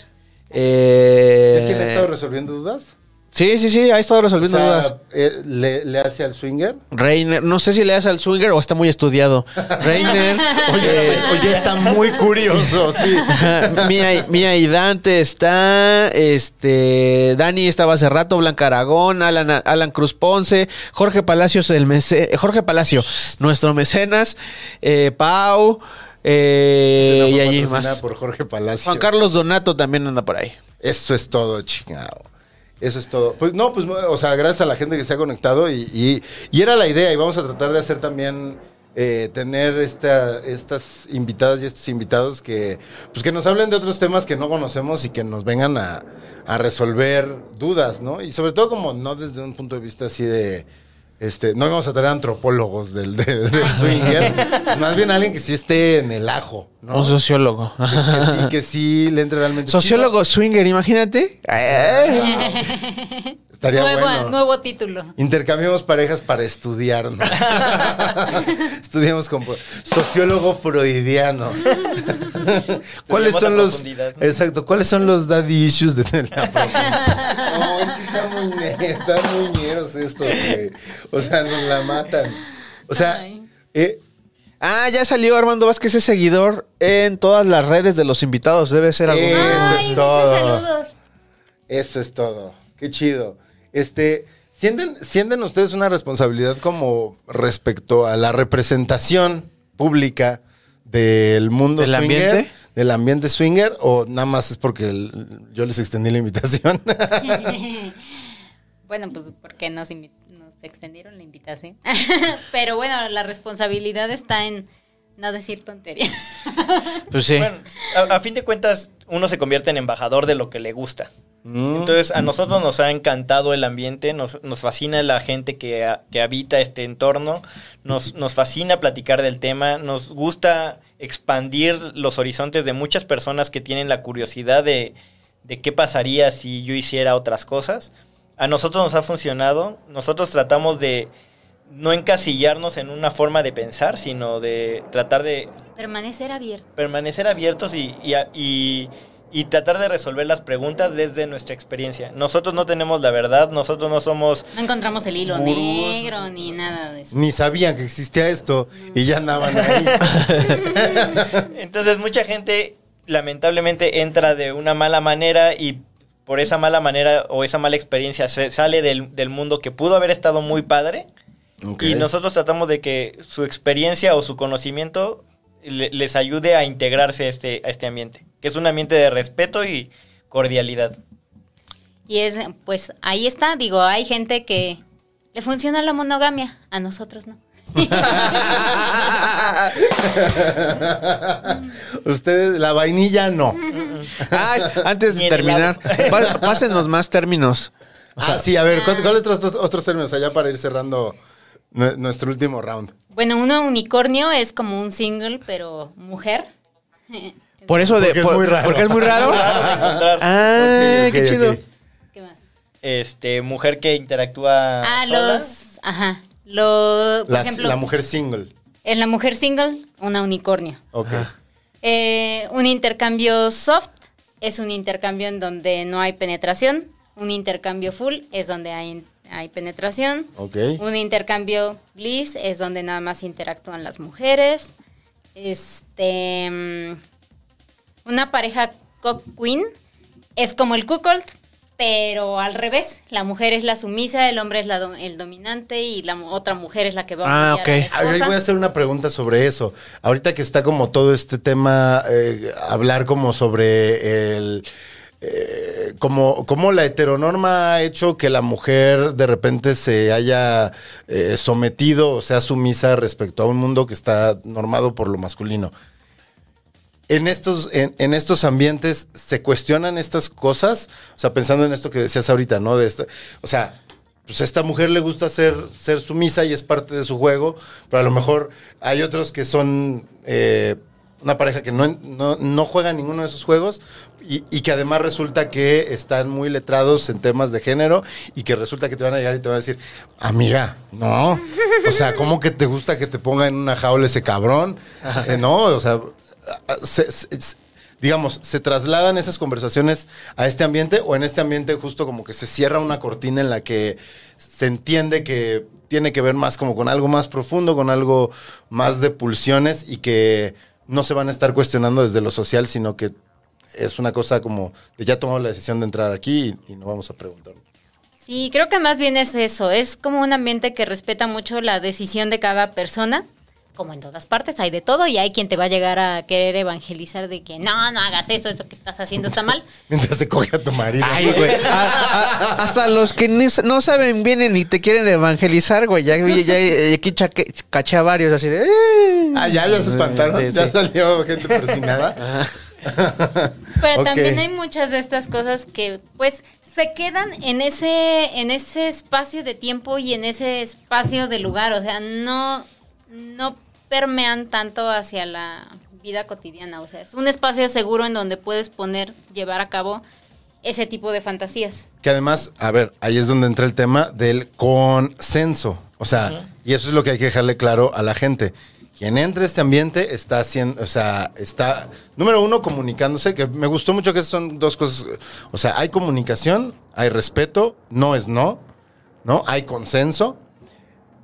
Eh, ¿Es quien ha estado resolviendo dudas? Sí, sí, sí, ha estado O resolviendo sea, dudas. eh, ¿le, ¿le hace al swinger? Reiner, no sé si le das al swinger o está muy estudiado. Reiner, Oye, eh, oye, está muy curioso, sí. Mía, Mía y Dante está, este, Dani estaba hace rato, Blanca Aragón, Alan, Alan Cruz Ponce, Jorge Palacios, el mece- Jorge Palacio, nuestro mecenas, eh, Pau, eh, y allí más. por Jorge Palacio. Juan Carlos Donato también anda por ahí. Eso es todo, chingado. Eso es todo. Pues no, pues, o sea, gracias a la gente que se ha conectado y, y- y era la idea y vamos a tratar de hacer también, eh, tener esta, estas invitadas y estos invitados que, pues que nos hablen de otros temas que no conocemos y que nos vengan a, a resolver dudas, ¿no? Y sobre todo como no desde un punto de vista así de... Este, no vamos a tener antropólogos del, del, del swinger, más bien alguien que sí esté en el ajo, ¿no? Un sociólogo. Que sí, que sí le entre realmente. Sociólogo swinger, imagínate. Ay. Estaría Nuevo, bueno. nuevo título. Intercambiamos parejas para estudiarnos. Estudiamos con sociólogo freudiano. ¿Cuáles son los. Exacto, ¿cuáles son los daddy issues de la profundidad? No, es que está muy están muy ñeros esto, güey. O sea, nos la matan. O sea, eh, Ah, ya salió Armando Vázquez, es seguidor en todas las redes de los invitados. Debe ser algo. Eso Ay, es todo. saludos. Eso es todo. Qué chido. Este, ¿sienten, sienten ustedes una responsabilidad como respecto a la representación pública del mundo ¿Del swinger? ambiente? ¿Del ambiente swinger? ¿O nada más es porque el- yo les extendí la invitación? Bueno, pues porque nos, extendieron la invitación. Pero bueno, la responsabilidad está en no decir tonterías. Pues sí. Bueno, a, a fin de cuentas, uno se convierte en embajador de lo que le gusta. Entonces, a nosotros nos ha encantado el ambiente, nos, nos fascina la gente que, que habita este entorno, nos, nos fascina platicar del tema, nos gusta expandir los horizontes de muchas personas que tienen la curiosidad de, de qué pasaría si yo hiciera otras cosas. A nosotros nos ha funcionado, nosotros tratamos de no encasillarnos en una forma de pensar, sino de tratar de Permanecer abierto. permanecer abiertos y, y, y- y tratar de resolver las preguntas desde nuestra experiencia. Nosotros no tenemos la verdad, nosotros no somos... No encontramos el hilo Gurús. negro ni nada de eso. Ni sabían que existía esto y ya andaban ahí. Entonces mucha gente lamentablemente entra de una mala manera y por esa mala manera o esa mala experiencia se sale del, del mundo que pudo haber estado muy padre y nosotros tratamos de que su experiencia o su conocimiento le- les ayude a integrarse a este, a este ambiente, que es un ambiente de respeto y cordialidad. Y es, pues ahí está, digo, hay gente que le funciona la monogamia, a nosotros no. Ustedes, la vainilla no. Ay, antes de terminar, pásenos más términos. ah, sí, a ver, ¿cuál- ¿cuáles otros, otros términos allá para ir cerrando nue- nuestro último round? Bueno, un unicornio es como un single, pero mujer. Por eso de. Porque es muy raro. Porque es muy raro. Ah, Ok, ok, qué chido. ¿Qué más? Este, mujer que interactúa. Ah, sola. los. Ajá. Lo, por La, ejemplo, la mujer single. en la mujer single, una unicornio. Ok. Eh, un intercambio soft es un intercambio en donde no hay penetración. Un intercambio full es donde hay, hay penetración. Ok. Un intercambio bliss es donde nada más interactúan las mujeres. Este. Una pareja cock queen es como el cuckold, pero al revés. La mujer es la sumisa, el hombre es la do- el dominante y la otra mujer es la que va a Ah, a la ok. A ver, esposa. voy a hacer una pregunta sobre eso. Ahorita que está como todo este tema, eh, hablar como sobre el... eh, como, como la heteronorma ha hecho que la mujer de repente se haya eh, sometido o sea sumisa respecto a un mundo que está normado por lo masculino. En estos, en, en estos ambientes se cuestionan estas cosas, o sea, pensando en esto que decías ahorita, ¿no? De esta, o sea, pues a esta mujer le gusta ser, ser sumisa y es parte de su juego, pero a lo mejor hay otros que son eh, una pareja que no, no, no juega ninguno de esos juegos y, y que además resulta que están muy letrados en temas de género y que resulta que te van a llegar y te van a decir, amiga, no, o sea, ¿cómo que te gusta que te ponga en una jaula ese cabrón? Eh, no, o sea, se- digamos, ¿se trasladan esas conversaciones a este ambiente o en este ambiente justo como que se cierra una cortina en la que se entiende que tiene que ver más como con algo más profundo, con algo más de pulsiones y que no se van a estar cuestionando desde lo social, sino que es una cosa como de ya tomamos la decisión de entrar aquí y, y no vamos a preguntar. Sí, creo que más bien es eso. Es como un ambiente que respeta mucho la decisión de cada persona. Como en todas partes, hay de todo y hay quien te va a llegar a querer evangelizar de que no, no hagas eso, eso que estás haciendo está mal. Mientras te coge a tu marido. Ay, güey. A- a- hasta los que ni- no saben bien ni te quieren evangelizar, güey. Ya, ya, ya- aquí chaque- caché a varios así de. "Eh". Ah, ya, ya se espantaron. Sí, ya salió gente persinada. Pero también hay muchas de estas cosas que, pues, se quedan en ese, en ese espacio de tiempo y en ese espacio de lugar. O sea, no, no permean tanto hacia la vida cotidiana. O sea, es un espacio seguro en donde puedes poner, llevar a cabo ese tipo de fantasías. Que además, a ver, ahí es donde entra el tema del consenso. O sea, y eso es lo que hay que dejarle claro a la gente. Quien entre a este ambiente está haciendo, o sea, está, número uno, comunicándose, que me gustó mucho que esas son dos cosas. O sea, hay comunicación, hay respeto, no es no, ¿no? Hay consenso.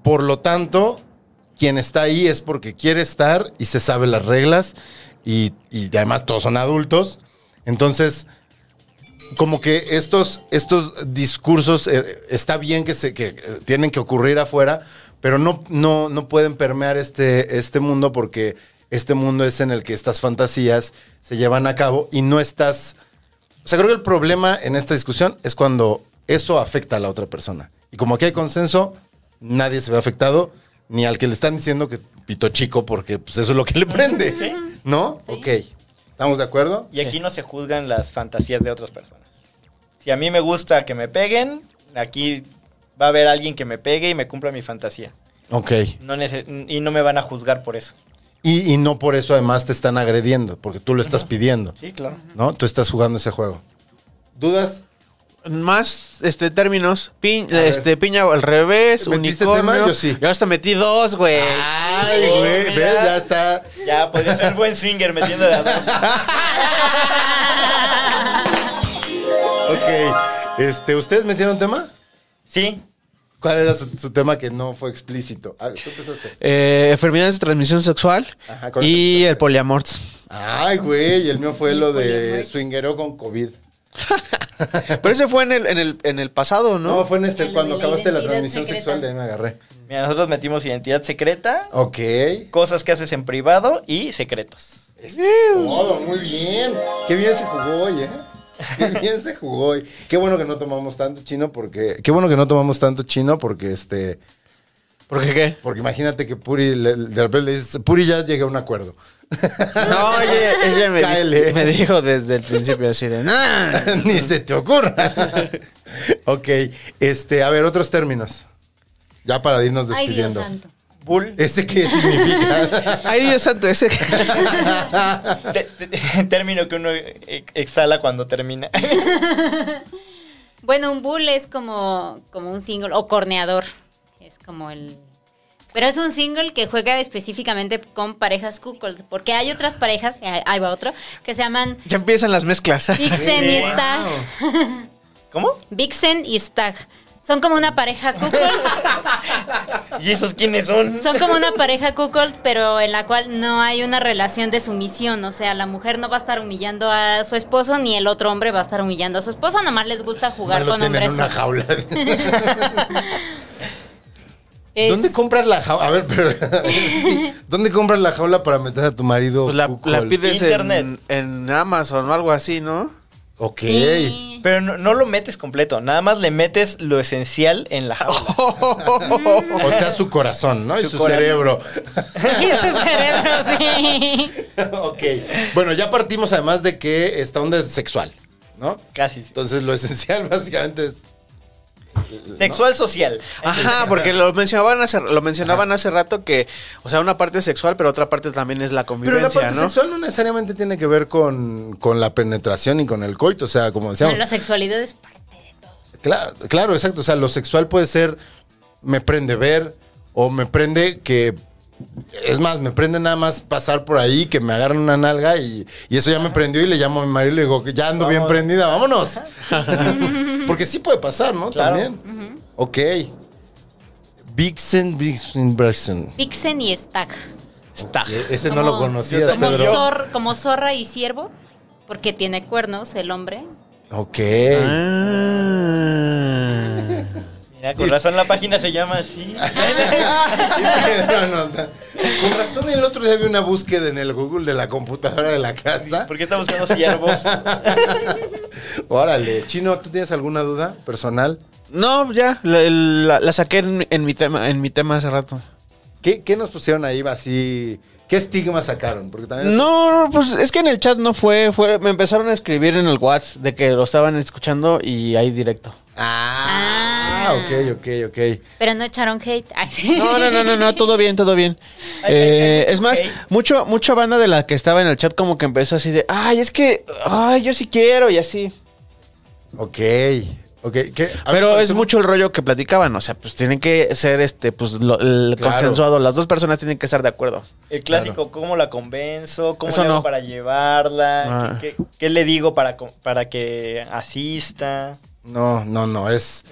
Por lo tanto, quien está ahí es porque quiere estar y se sabe las reglas y, y además todos son adultos. Entonces, como que estos, estos discursos eh, está bien que, se, que eh, tienen que ocurrir afuera, pero no, no, no pueden permear este, este mundo porque este mundo es en el que estas fantasías se llevan a cabo y no estás... O sea, creo que el problema en esta discusión es cuando eso afecta a la otra persona. Y como aquí hay consenso, nadie se ve afectado, ni al que le están diciendo que pito chico, porque pues, eso es lo que le prende. Sí. ¿No? Ok. ¿Estamos de acuerdo? Y aquí no se juzgan las fantasías de otras personas. Si a mí me gusta que me peguen, aquí va a haber alguien que me pegue y me cumpla mi fantasía. Ok. No y no me van a juzgar por eso. Y, y no por eso además te están agrediendo, porque tú lo estás pidiendo, Sí, claro. ¿no? Tú estás jugando ese juego. ¿Dudas? Más este términos. Pin- A ver. este, piña al revés, ¿Metiste unicornio. tema? Yo sí. Yo hasta metí dos, güey. Ay, güey, mira. ¿ves? Ya está. Ya, podría ser buen swinger metiendo de a dos. Ok. Este, ¿Ustedes metieron tema? Sí, ¿Cuál era su, su tema que no fue explícito? Ah, tú empezaste. Eh, enfermedades de transmisión sexual Ajá, con y el poliamor. Ay, güey, el mío fue lo de swingero con COVID. Pero ese fue en el, en el, en el pasado, ¿no? No, fue en este, El cuando acabaste la transmisión secreta. sexual, de ahí me agarré. mira, nosotros metimos identidad secreta, Ok. cosas que haces en privado y secretos. Todo, muy bien. Qué bien se jugó hoy, ¿eh? Qué bien se jugó hoy. Qué bueno que no tomamos tanto chino porque. Qué bueno que no tomamos tanto chino porque este. ¿Por qué qué? Porque imagínate que Puri le, de repente le dices, Puri ya llega a un acuerdo. No, oye, ella me, Cáele. di- me dijo desde el principio así de, "Nah". Ni se te ocurra. ok, este, a ver, otros términos. Ya para irnos Ay, Dios despidiendo. santo. Bull. ¿Ese qué significa? Ay, Dios santo, ese. Te- te- término que uno exhala cuando termina. Bueno, un bull es como, como un single o corneador. Es como el. Pero es un single que juega específicamente con parejas cuckold. Porque hay otras parejas, eh, ahí va otro, que se llaman Ya empiezan las mezclas. Vixen y Stag. ¿Cómo? Vixen y Stag. Son como una pareja cuckold. ¿Y esos quiénes son? Son como una pareja cuckold, pero en la cual no hay una relación de sumisión. O sea, la mujer no va a estar humillando a su esposo, ni el otro hombre va a estar humillando a su esposo. Nomás les gusta jugar No lo con tienen en hombres. una jaula. Es- ¿Dónde compras la jaula? A ver, pero. sí. ¿Dónde compras la jaula para meter a tu marido? Pues la, la pides en, Internet. en Amazon o algo así, ¿no? Ok. Sí. Pero no, no lo metes completo, nada más le metes lo esencial en la jaula. O sea, su corazón, ¿no? y Su su corazón. cerebro. Y su cerebro, sí. ok. Bueno, ya partimos además de que esta onda es sexual, ¿no? Casi. sí. Entonces, lo esencial básicamente es. Sexual social. Ajá, porque lo mencionaban hace, lo mencionaban hace rato que, o sea, una parte es sexual, pero otra parte también es la Pero la convivencia, parte ¿no? sexual no necesariamente tiene que ver con, con la penetración y con el coito. O sea, como decíamos. la sexualidad es parte de todo. Claro, claro, exacto. O sea, lo sexual puede ser me prende ver o me prende que. Es más, me prende nada más pasar por ahí, que me agarran una nalga y, y eso ya me prendió y le llamo a mi marido y le digo que ya ando bien prendida, vámonos. Porque sí puede pasar, ¿no? Claro. También. Ok. Vixen, Vixen, Vixen. Vixen y Stag. Eh, Ese no lo conocías, Como, Pedro. zor- como zorra y ciervo, porque tiene cuernos el hombre. Ok. Ah. Mira, con razón la página se llama así. No, no, no. Con razón el otro día vi una búsqueda en el Google de la computadora de la casa. ¿Por qué está buscando siervos? Órale, Chino, ¿tú tienes alguna duda personal? No, ya, la, la- la saqué en, en mi tema, en mi tema hace rato. ¿Qué, qué nos pusieron ahí así? ¿Qué estigma sacaron? Porque también No, pues es que en el chat no fue, fue, me empezaron a escribir en el WhatsApp de que lo estaban escuchando y ahí directo. Ah, Ah. ok, ok, ok. Pero no echaron hate. Ay, sí. No, no, no, no, no, todo bien, todo bien. Ay, Eh, ay, es más, mucho, mucha banda de la que estaba en el chat como que empezó así de, ay, es que, ay, yo sí quiero y así. Ok, ok. ¿Qué? Pero es mucho el rollo que platicaban, o sea, pues tienen que ser, este, pues, lo- el Claro. consensuado, las dos personas tienen que estar de acuerdo. El clásico, ¿cómo la convenzo? ¿Cómo Eso le hago no. para llevarla? Ah. ¿Qué, qué- qué le digo para, para que asista? No, no, no, es...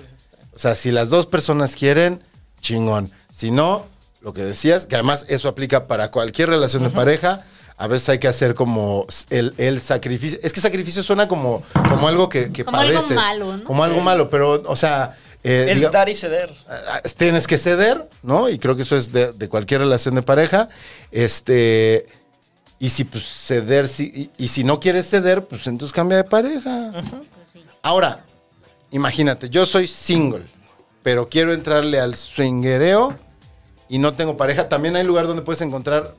O sea, si las dos personas quieren, chingón. Si no, lo que decías, que además eso aplica para cualquier relación de pareja, a veces hay que hacer como el, el sacrificio. Es que sacrificio suena como, como algo que, que Como algo malo, ¿no? Como algo malo, pero, o sea... eh, Es diga- dar y ceder. ah, tienes que ceder, ¿no? Y creo que eso es de, de cualquier relación de pareja. Este. Y si pues ceder, si, y, y si no quieres ceder, pues entonces cambia de pareja. Ahora, imagínate, yo soy single, pero quiero entrarle al swingereo y no tengo pareja. También hay lugar donde puedes encontrar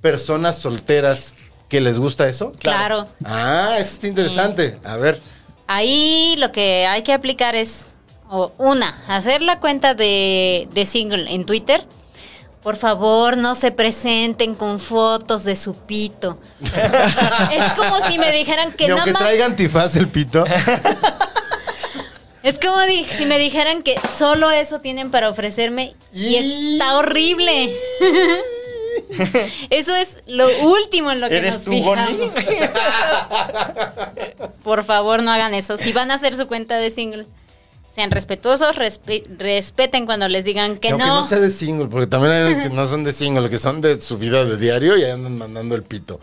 personas solteras que les gusta eso. Claro. Ah, eso está interesante. A ver. Ahí lo que hay que aplicar es, o una, hacer la cuenta de, de single en Twitter. Por favor, no se presenten con fotos de su pito. es como si me dijeran que Ni nada aunque más. traiga antifaz el pito. Es como di- si me dijeran que solo eso tienen para ofrecerme y Y- está horrible. Eso es lo último en lo que ¿Eres nos tú, Bonnie? fijamos. Por favor, no hagan eso. Si van a hacer su cuenta de single, sean respetuosos, respe- respeten cuando les digan que Y aunque no. no sea de single, porque también hay unos que no son de single, que son de su vida de diario y andan mandando el pito.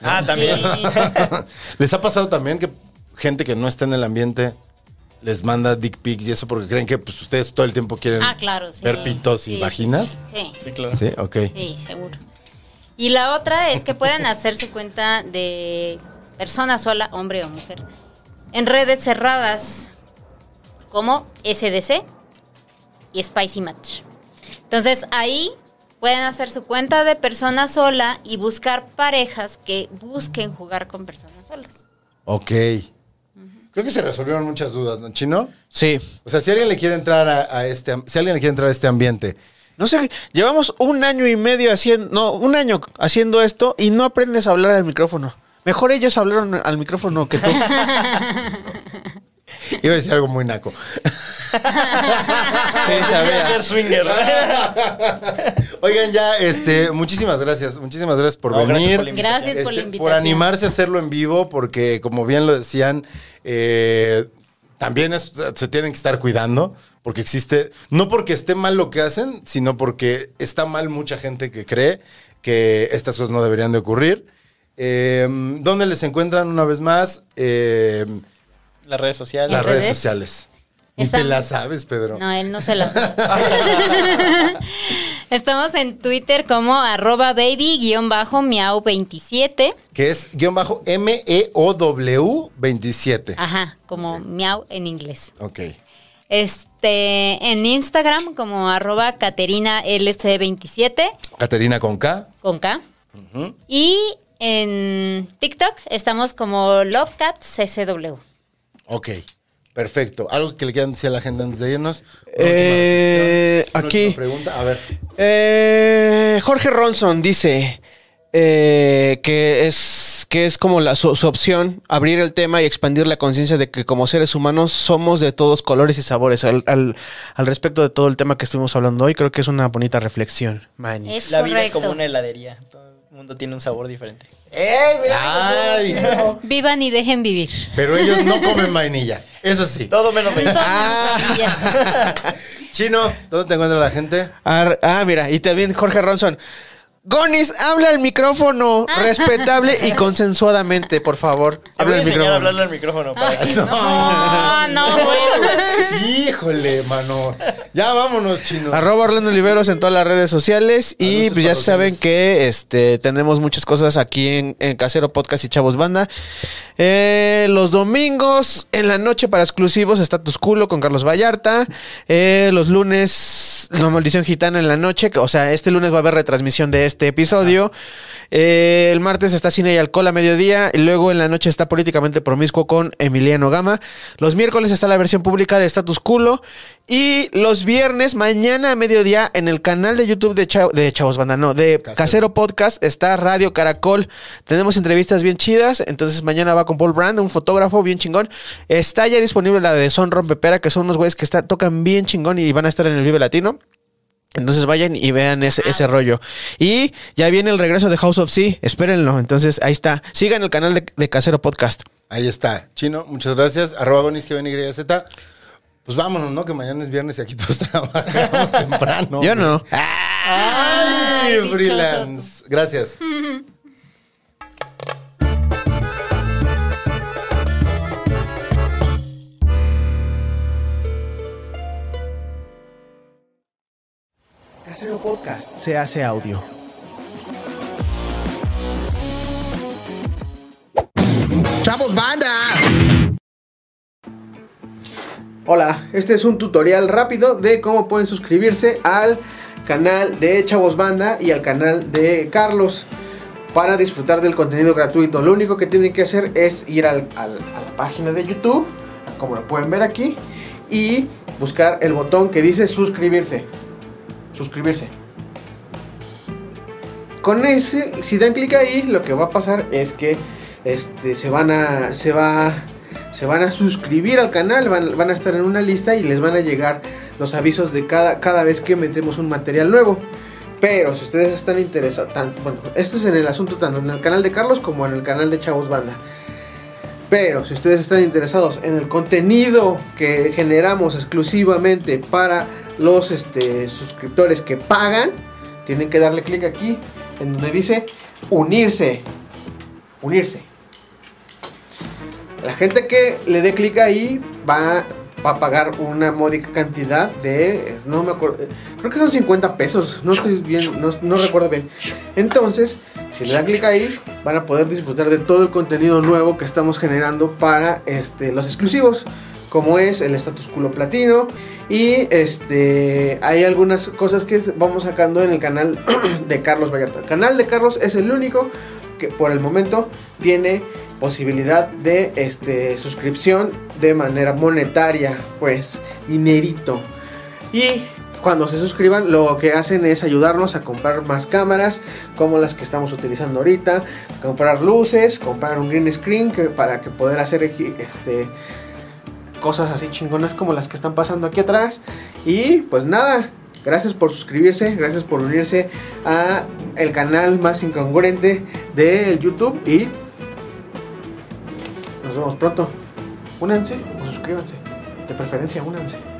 Ah, también. Sí. ¿Les ha pasado también que gente que no está en el ambiente les manda dick pics y eso porque creen que pues, ustedes todo el tiempo quieren Ah, claro, sí. ver pitos y Sí, sí, vaginas? Sí, Sí, claro. Sí, ok. sí, seguro. Y la otra es que pueden hacer su cuenta de persona sola, hombre o mujer, en redes cerradas como SDC y Spicy Match. Entonces ahí pueden hacer su cuenta de persona sola y buscar parejas que busquen jugar con personas solas. Ok. Creo que se resolvieron muchas dudas, ¿no, Chino? Sí. O sea, si alguien le quiere entrar a, a este, si alguien le quiere entrar a este ambiente, No sé, llevamos un año y medio haciendo, no, un año haciendo esto y no aprendes a hablar al micrófono. Mejor ellos hablaron al micrófono que tú. iba a decir algo muy naco. Sí, sabía. ser swinger. Oigan, ya, este, muchísimas gracias, muchísimas gracias por No, gracias venir. por la invitación. Gracias por la Este, invitación. por animarse a hacerlo en vivo, porque como bien lo decían, eh, también es- se tienen que estar cuidando, porque existe, no porque esté mal lo que hacen, sino porque está mal mucha gente que cree que estas cosas no deberían de ocurrir. Eh, ¿Dónde les encuentran una vez más? Eh, Las redes sociales. las redes sociales. Ni Están- te las sabes, Pedro. No, él no se las Estamos en Twitter como arroba baby-miau27. Que es guion bajo E M-E-O-W 27. Ajá, como miau en inglés. Ok. Este, en Instagram como arroba caterinalc27 Caterina con K. con K. Y en TikTok estamos como LoveCatCCW. Ok, perfecto. ¿Algo que le quieran decir a la gente antes de irnos? Eh, aquí. pregunta, a ver. Eh, Jorge Ronson dice eh, que es que es como la, su, su opción abrir el tema y expandir la conciencia de que como seres humanos somos de todos colores y sabores. Al, al- al respecto de todo el tema que estuvimos hablando hoy, creo que es una bonita reflexión. Es La vida es como una heladería. Todo mundo tiene un sabor diferente. Ay, Vivan y dejen vivir. pero ellos no comen vainilla. Eso sí. Todo menos vainilla. Vainilla. Chino, ¿dónde te encuentra la gente? Ar- ah, mira, y también Jorge Ronson. Gonis, habla al micrófono respetable y consensuadamente, por favor. Habla al micrófono. hablarle al micrófono. para que- No, no, Híjole, mano. Ya vámonos, Chino. Arroba Orlando Oliveros en todas las redes sociales. Y Anuncios pues ya saben que este tenemos muchas cosas aquí en, en Casero Podcast y Chavos Banda. Eh, los domingos en la noche para exclusivos Status Culo con Carlos Vallarta. Eh, los lunes La Maldición Gitana en la noche. O sea, este lunes va a haber retransmisión de este episodio. Eh, el martes está Cine y Alcohol a mediodía. Y luego en la noche está Políticamente Promiscuo con Emiliano Gama. Los miércoles está la versión pública de Status Culo. Y los viernes, mañana a mediodía, en el canal de YouTube de, Cha- de Chavos Banda, no, de Casero. Casero. Podcast, está Radio Caracol. Tenemos entrevistas bien chidas. Entonces mañana va con Paul Brand, un fotógrafo bien chingón. Está ya disponible la de Son Rompepera, que son unos güeyes que está- tocan bien chingón y van a estar en el Vive Latino. Entonces vayan y vean ese, ese rollo. Y ya viene el regreso de House of Sea. Espérenlo. Entonces ahí está. Sigan el canal de, de Casero Podcast. Ahí está. Chino, muchas gracias. Arroba Gonis, que Z. Pues vámonos, ¿no? Que mañana es viernes y aquí todos trabajamos temprano. Yo no. Ay, Ay, dichoso. freelance. Gracias. Casero Podcast se hace audio. ¡Chavos, banda! Hola, este es un tutorial rápido de cómo pueden suscribirse al canal de Chavos Banda y al canal de Carlos para disfrutar del contenido gratuito. Lo único que tienen que hacer es ir al- al- a la página de YouTube, como lo pueden ver aquí, y buscar el botón que dice suscribirse. Suscribirse. Con ese, si dan clic ahí, lo que va a pasar es que este, se van a. Se va. Se van a suscribir al canal, van, van a estar en una lista y les van a llegar los avisos de cada, cada vez que metemos un material nuevo. Pero si ustedes están interesados, tan- bueno, esto es en el asunto tanto en el canal de Carlos como en el canal de Chavos Banda. Pero si ustedes están interesados en el contenido que generamos exclusivamente para los este, suscriptores que pagan, tienen que darle clic aquí en donde dice unirse. Unirse. La gente que le dé clic ahí va, va a pagar una módica cantidad de. No me acuerdo. Creo que son 50 pesos. No estoy bien. No, no recuerdo bien. Entonces, si le dan clic ahí, van a poder disfrutar de todo el contenido nuevo que estamos generando para este, los exclusivos. Como es el status culo platino y este hay algunas cosas que vamos sacando en el canal de Carlos Vallarta. El canal de Carlos es el único que por el momento tiene posibilidad de este suscripción de manera monetaria, pues dinerito. Y cuando se suscriban, lo que hacen es ayudarnos a comprar más cámaras, como las que estamos utilizando ahorita, comprar luces, comprar un green screen para que poder hacer este cosas así chingonas como las que están pasando aquí atrás. Y pues nada, gracias por suscribirse, gracias por unirse a el canal más incongruente del YouTube y nos vemos pronto. Únanse o suscríbanse. De preferencia, únanse.